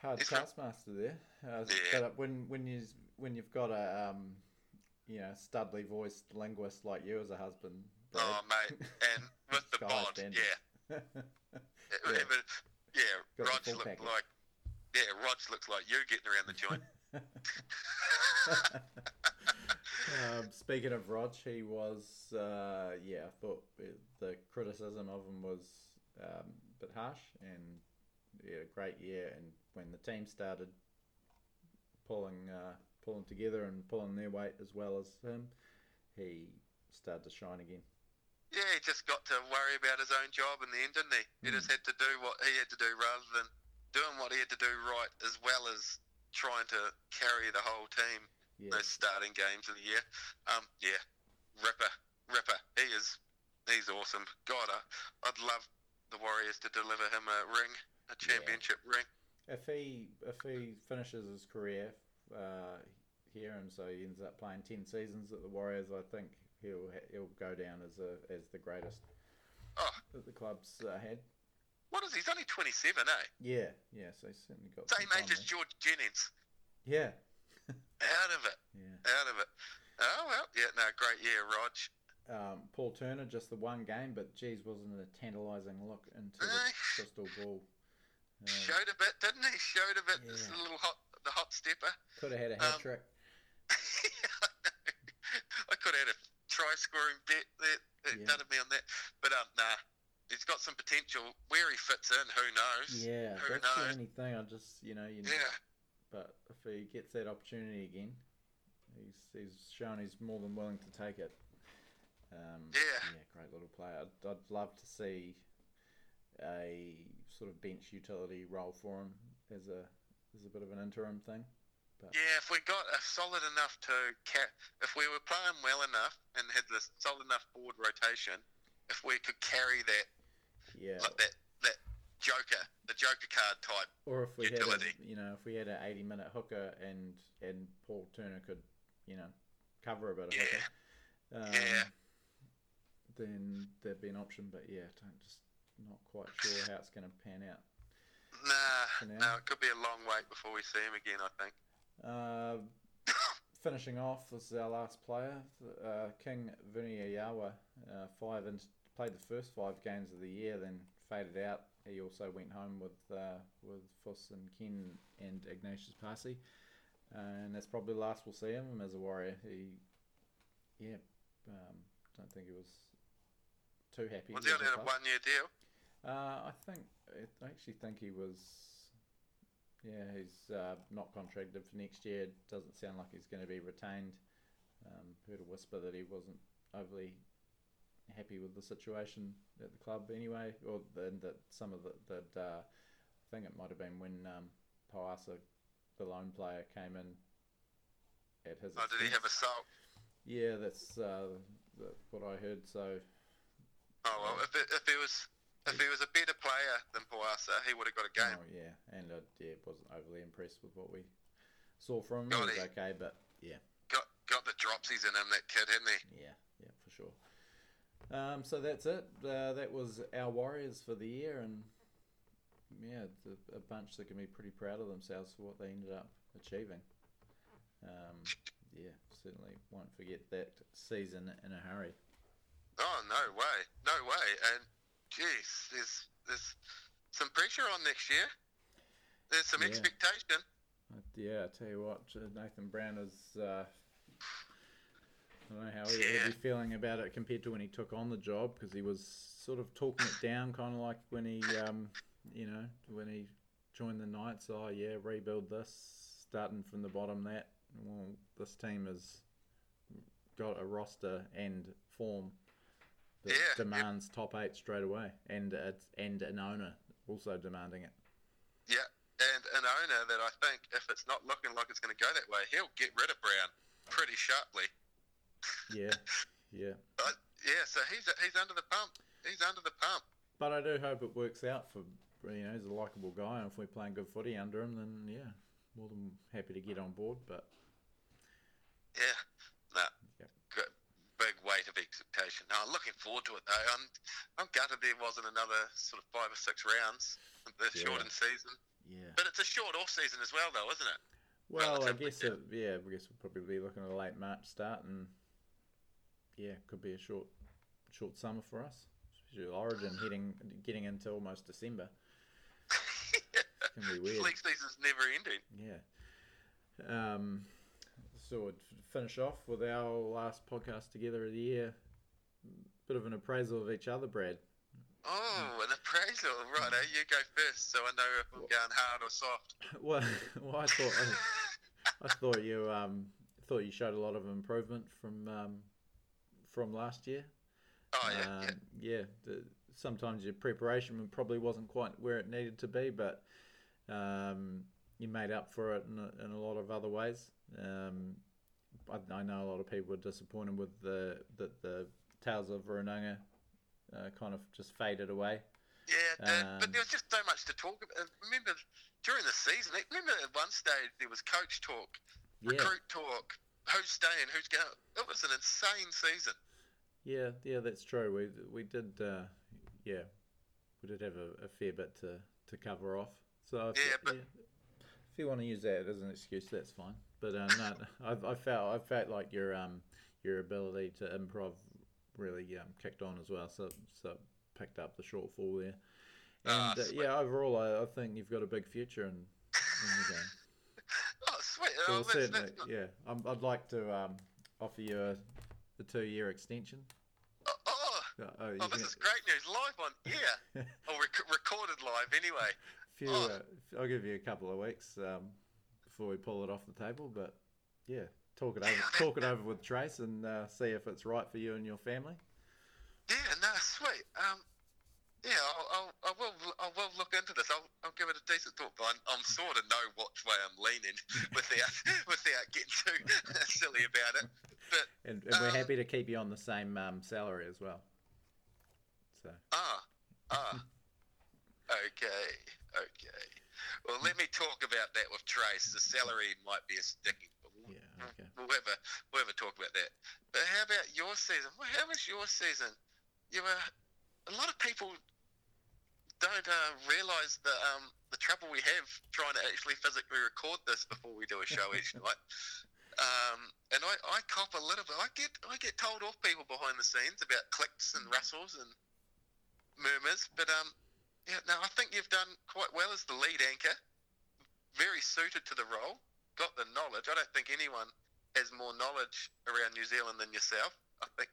hard He's taskmaster there. Uh, Yeah. But when when you when you've got a um, you know studly voiced linguist like you as a husband, Brad, Oh, mate, and with the It's got high bod, yeah, Yeah. yeah, but, yeah Rog looked like, yeah, Rog looks like you getting around the joint. Um, speaking of Rog, he was uh, yeah. I thought the criticism of him was um, a bit harsh, and he had a great year. And when the team started pulling uh, pulling together and pulling their weight as well as him, he started to shine again. yeah, he just got to worry about his own job in the end, didn't he? He Mm. just had to do what he had to do rather than doing what he had to do right, as well as trying to carry the whole team Yeah, those starting games of the year. Um, yeah, Ripper, Ripper, he is, he's awesome. God, I, I'd love the Warriors to deliver him a ring, a championship ring. if he if he finishes his career uh, here, and so he ends up playing ten seasons at the Warriors, I think he'll he'll go down as a as the greatest Oh, that the club's uh, had. what is he? He's only 27, eh? Yeah, yeah. So he's certainly got Same age as George Jennings. there. Out of it, Yeah, yeah. out of it. Oh well, yeah, no, great year, Rog. Um, Paul Turner, just the one game, but geez, wasn't it a tantalising look into the crystal ball? Um, Showed a bit, didn't he? Showed a bit. This little hot, the hot stepper. could have had a hat um, trick. I could have had a try scoring bet that that Yeah. done me on that, but um, nah, he's got some potential. Where he fits in, who knows? Yeah, who that's the only thing. I just you know you Yeah, but if he gets that opportunity again, he's he's shown he's more than willing to take it. Um, Yeah. yeah, great little player. I'd, I'd love to see a sort of bench utility role for him as a as a bit of an interim thing. Yeah, if we got a solid enough to ca- if we were playing well enough and had this solid enough board rotation, if we could carry that Yeah, like that that Joker, the Joker card type. or if we utility. had a, you know if we had an eighty minute hooker and and Paul Turner could you know cover a bit of Yeah. hooker. Um, Yeah. Then there'd be an option, but yeah, I don't just not quite sure how it's going to pan out. Nah, no, it could be a long wait before we see him again. I think. Uh, finishing off, this is our last player, uh, King Vuniyayawa. Uh, five and played the first five games of the year, then faded out. He also went home with uh, with Fuss and Ken and Ignatius Paasi, and that's probably the last we'll see him as a warrior. He, yeah, um, don't think he was too happy. Was he on a one-year deal? Uh, I think I actually think he was. Yeah, he's uh, not contracted for next year. Doesn't sound like he's going to be retained. Um, heard a whisper that he wasn't overly happy with the situation at the club anyway, or then that some of the that uh, I think it might have been when um, Poasa, the lone player, came in at his. Oh, did he have a soul? Yeah, that's uh, what I heard. So Oh well, if it, if he was if he was a better player than Poasa, he would have got a game. Oh yeah, and I yeah, wasn't overly impressed with what we saw from him. Got It was it. okay, but yeah, Got got the dropsies in him, that kid, hadn't he? yeah, yeah, for sure. Um, so that's it. Uh, that was our Warriors for the year, and yeah, it's a, a bunch that can be pretty proud of themselves for what they ended up achieving. Um, yeah, certainly won't forget that season in a hurry. Oh no way, no way. And jeez, there's there's some pressure on next year. There's some Yeah. expectation. Uh, yeah, I tell you what, uh, Nathan Brown is. Uh, I don't know how he would be feeling about it compared to when he took on the job because he was sort of talking it down, kind of like when he, um, you know, when he joined the Knights. Oh yeah, rebuild this, starting from the bottom. That well, this team has got a roster and form that Yeah, demands top eight straight away, and it's and an owner also demanding it. Yeah, and an owner that I think if it's not looking like it's going to go that way, he'll get rid of Brown pretty sharply. Yeah, yeah. But yeah, so he's he's under the pump. He's under the pump. But I do hope it works out for you know he's a likable guy, and if we're playing good footy under him, then yeah, more than happy to get on board. But Yeah, no, good, big weight of expectation. No, I'm looking forward to it though. I'm I'm gutted there wasn't another sort of five or six rounds the Yeah. shortened season, yeah, but it's a short off season as well though, isn't it? well, I relatively, guess it, yeah, I guess we'll probably be looking at a late March start, and yeah, could be a short short summer for us. Origin heading getting into almost December. Can be weird. League season's never ending. Yeah. Um, so we'd finish off with our last podcast together of the year. Bit of an appraisal of each other, Brad. Oh, an appraisal, right? Eh? You go first, so I know if I'm going hard or soft. well, well, I thought I, I thought you um thought you showed a lot of improvement from um from last year. Oh yeah, yeah. Um, yeah. The, sometimes your preparation probably wasn't quite where it needed to be, but um, you made up for it in a, in a lot of other ways. Um, I, I know a lot of people were disappointed with the that the Tales of Verunanga uh, kind of just faded away. Yeah, uh, Um, but there was just so much to talk about. Remember, during the season, remember at one stage there was coach talk, Yeah, recruit talk, who's staying, who's going. It was an insane season. yeah, yeah. That's true. We we did, uh, yeah, we did have a, a fair bit to, to cover off. So if, Yeah, but- if you want to use that as an excuse, that's fine. But um, no, I, I felt I felt like your um your ability to improv really um, kicked on as well. So so picked up the shortfall there. Ah, And uh, yeah, overall, I, I think you've got a big future in, in the game. Oh, sweet. So Oh, that's, certainly, that's not, yeah, I'm, I'd like to um, offer you a, a two-year extension. oh, oh, Uh, oh, oh, this is great news. Live on air. or rec- recorded live anyway. few, Oh. uh, I'll give you a couple of weeks um, before we pull it off the table. But yeah, talk it over, talk it over with Trace, and uh, see if it's right for you and your family. Yeah, no, sweet. Um, yeah, I'll, I'll, I will, I will look into this. I'll, I'll give it a decent thought, but I'm, I'm sort of know which way I'm leaning without, without getting too silly about it. But And, and we're Um, happy to keep you on the same um, salary as well. So ah, ah, okay, okay. Well, let me talk about that with Trace. The salary might be a sticking. Yeah, okay. we'll ever, we'll ever talk about that. But how about your season? Well, how was your season? You were a lot of people don't uh, realise the um, the trouble we have trying to actually physically record this before we do a show each night. Um, and I, I cop a little bit. I get I get told off people behind the scenes about clicks and rustles and murmurs. But um, yeah, no, I think you've done quite well as the lead anchor. Very suited to the role. Got the knowledge. I don't think anyone has more knowledge around New Zealand than yourself. I think.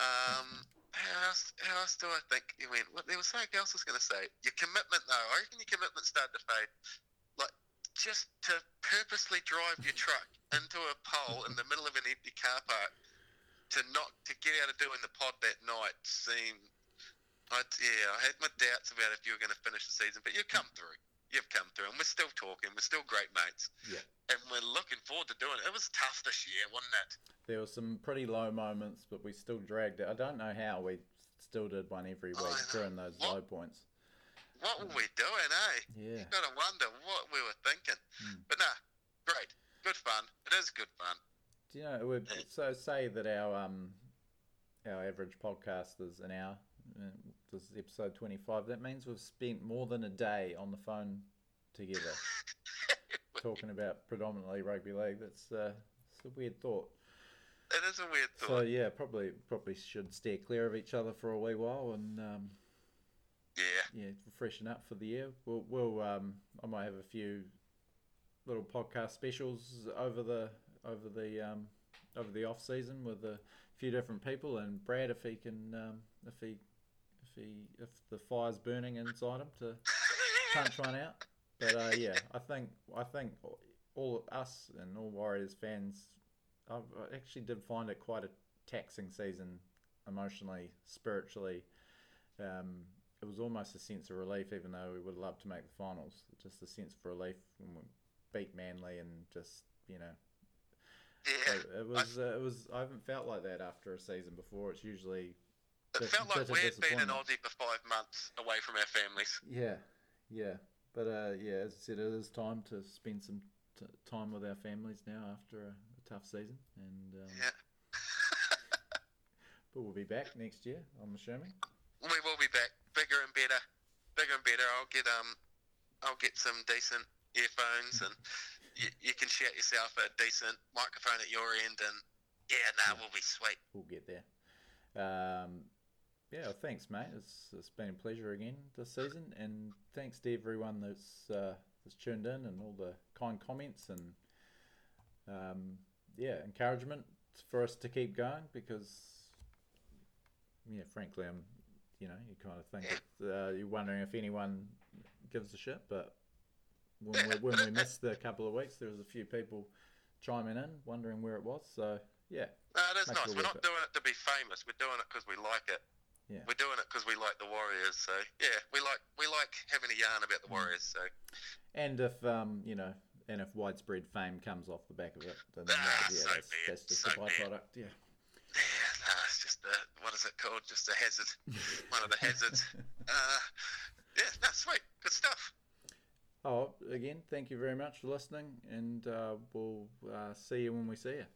Um, how else? How else do I think you went? What there was something else I was going to say. Your commitment, though. I reckon your commitment started to fade. Like just to purposely drive your truck into a pole in the middle of an empty car park to not to get out of doing the pod that night seemed. I, yeah, I had my doubts about if you were going to finish the season, but you've come through. You've come through, and we're still talking. We're still great mates. Yeah. And we're looking forward to doing it. It was tough this year, wasn't it? There were some pretty low moments, but we still dragged it. I don't know how we still did one every week during those What? low points. What were we doing, eh? Yeah. You gotta wonder what we were thinking. Hmm. But nah, great, good fun. It is good fun. Do you know? It would, so say that our um our average podcast is an hour. uh, This is episode twenty five. That means we've spent more than a day on the phone together talking about predominantly rugby league. That's uh, it's a weird thought. It is a weird thought. So yeah, probably probably should steer clear of each other for a wee while and um, yeah. yeah, freshen up for the year. We'll, we'll um, I might have a few little podcast specials over the over the um, over the off season with a few different people and Brad if he can um, if he if he if the fire's burning inside him to punch one out. But uh, yeah, I think I think all of us and all Warriors fans, I've, actually did find it quite a taxing season, emotionally, spiritually. Um, it was almost a sense of relief, even though we would love to make the finals. Just a sense of relief when we beat Manly and just you know, Yeah. it, it was uh, it was. I haven't felt like that after a season before. It's usually It bit- felt like we had been in disappointment. Aussie for five months away from our families. Yeah, yeah. But uh, yeah, as I said, it is time to spend some t- time with our families now after a, a tough season, and um, Yeah. but we'll be back next year. I'm assuming. We will be back, bigger and better, bigger and better. I'll get um, I'll get some decent earphones, and you, you can shout yourself a decent microphone at your end, and yeah, nah, Yeah. we'll be sweet. We'll get there. Um, yeah, thanks, mate. It's, it's been a pleasure again this season, and thanks to everyone that's uh, that's tuned in and all the kind comments and um, yeah, encouragement for us to keep going because yeah, frankly, I'm you know you kind of think uh, you're wondering if anyone gives a shit, but when we, when we missed the couple of weeks, there was a few people chiming in, wondering where it was. So yeah, No, it is nice. We're not it. doing it to be famous. We're doing it because we like it. Yeah. We're doing it because we like the Warriors. So yeah, we like we like having a yarn about the Mm. Warriors. So And if um, you know, and if widespread fame comes off the back of it, then Ah, yeah, so that's, that's just so a byproduct. Yeah. yeah, nah, it's just a what is it called? Just a hazard. One of the hazards. Uh, yeah, no, sweet, good stuff. oh, again, thank you very much for listening, and uh, we'll uh, see you when we see you.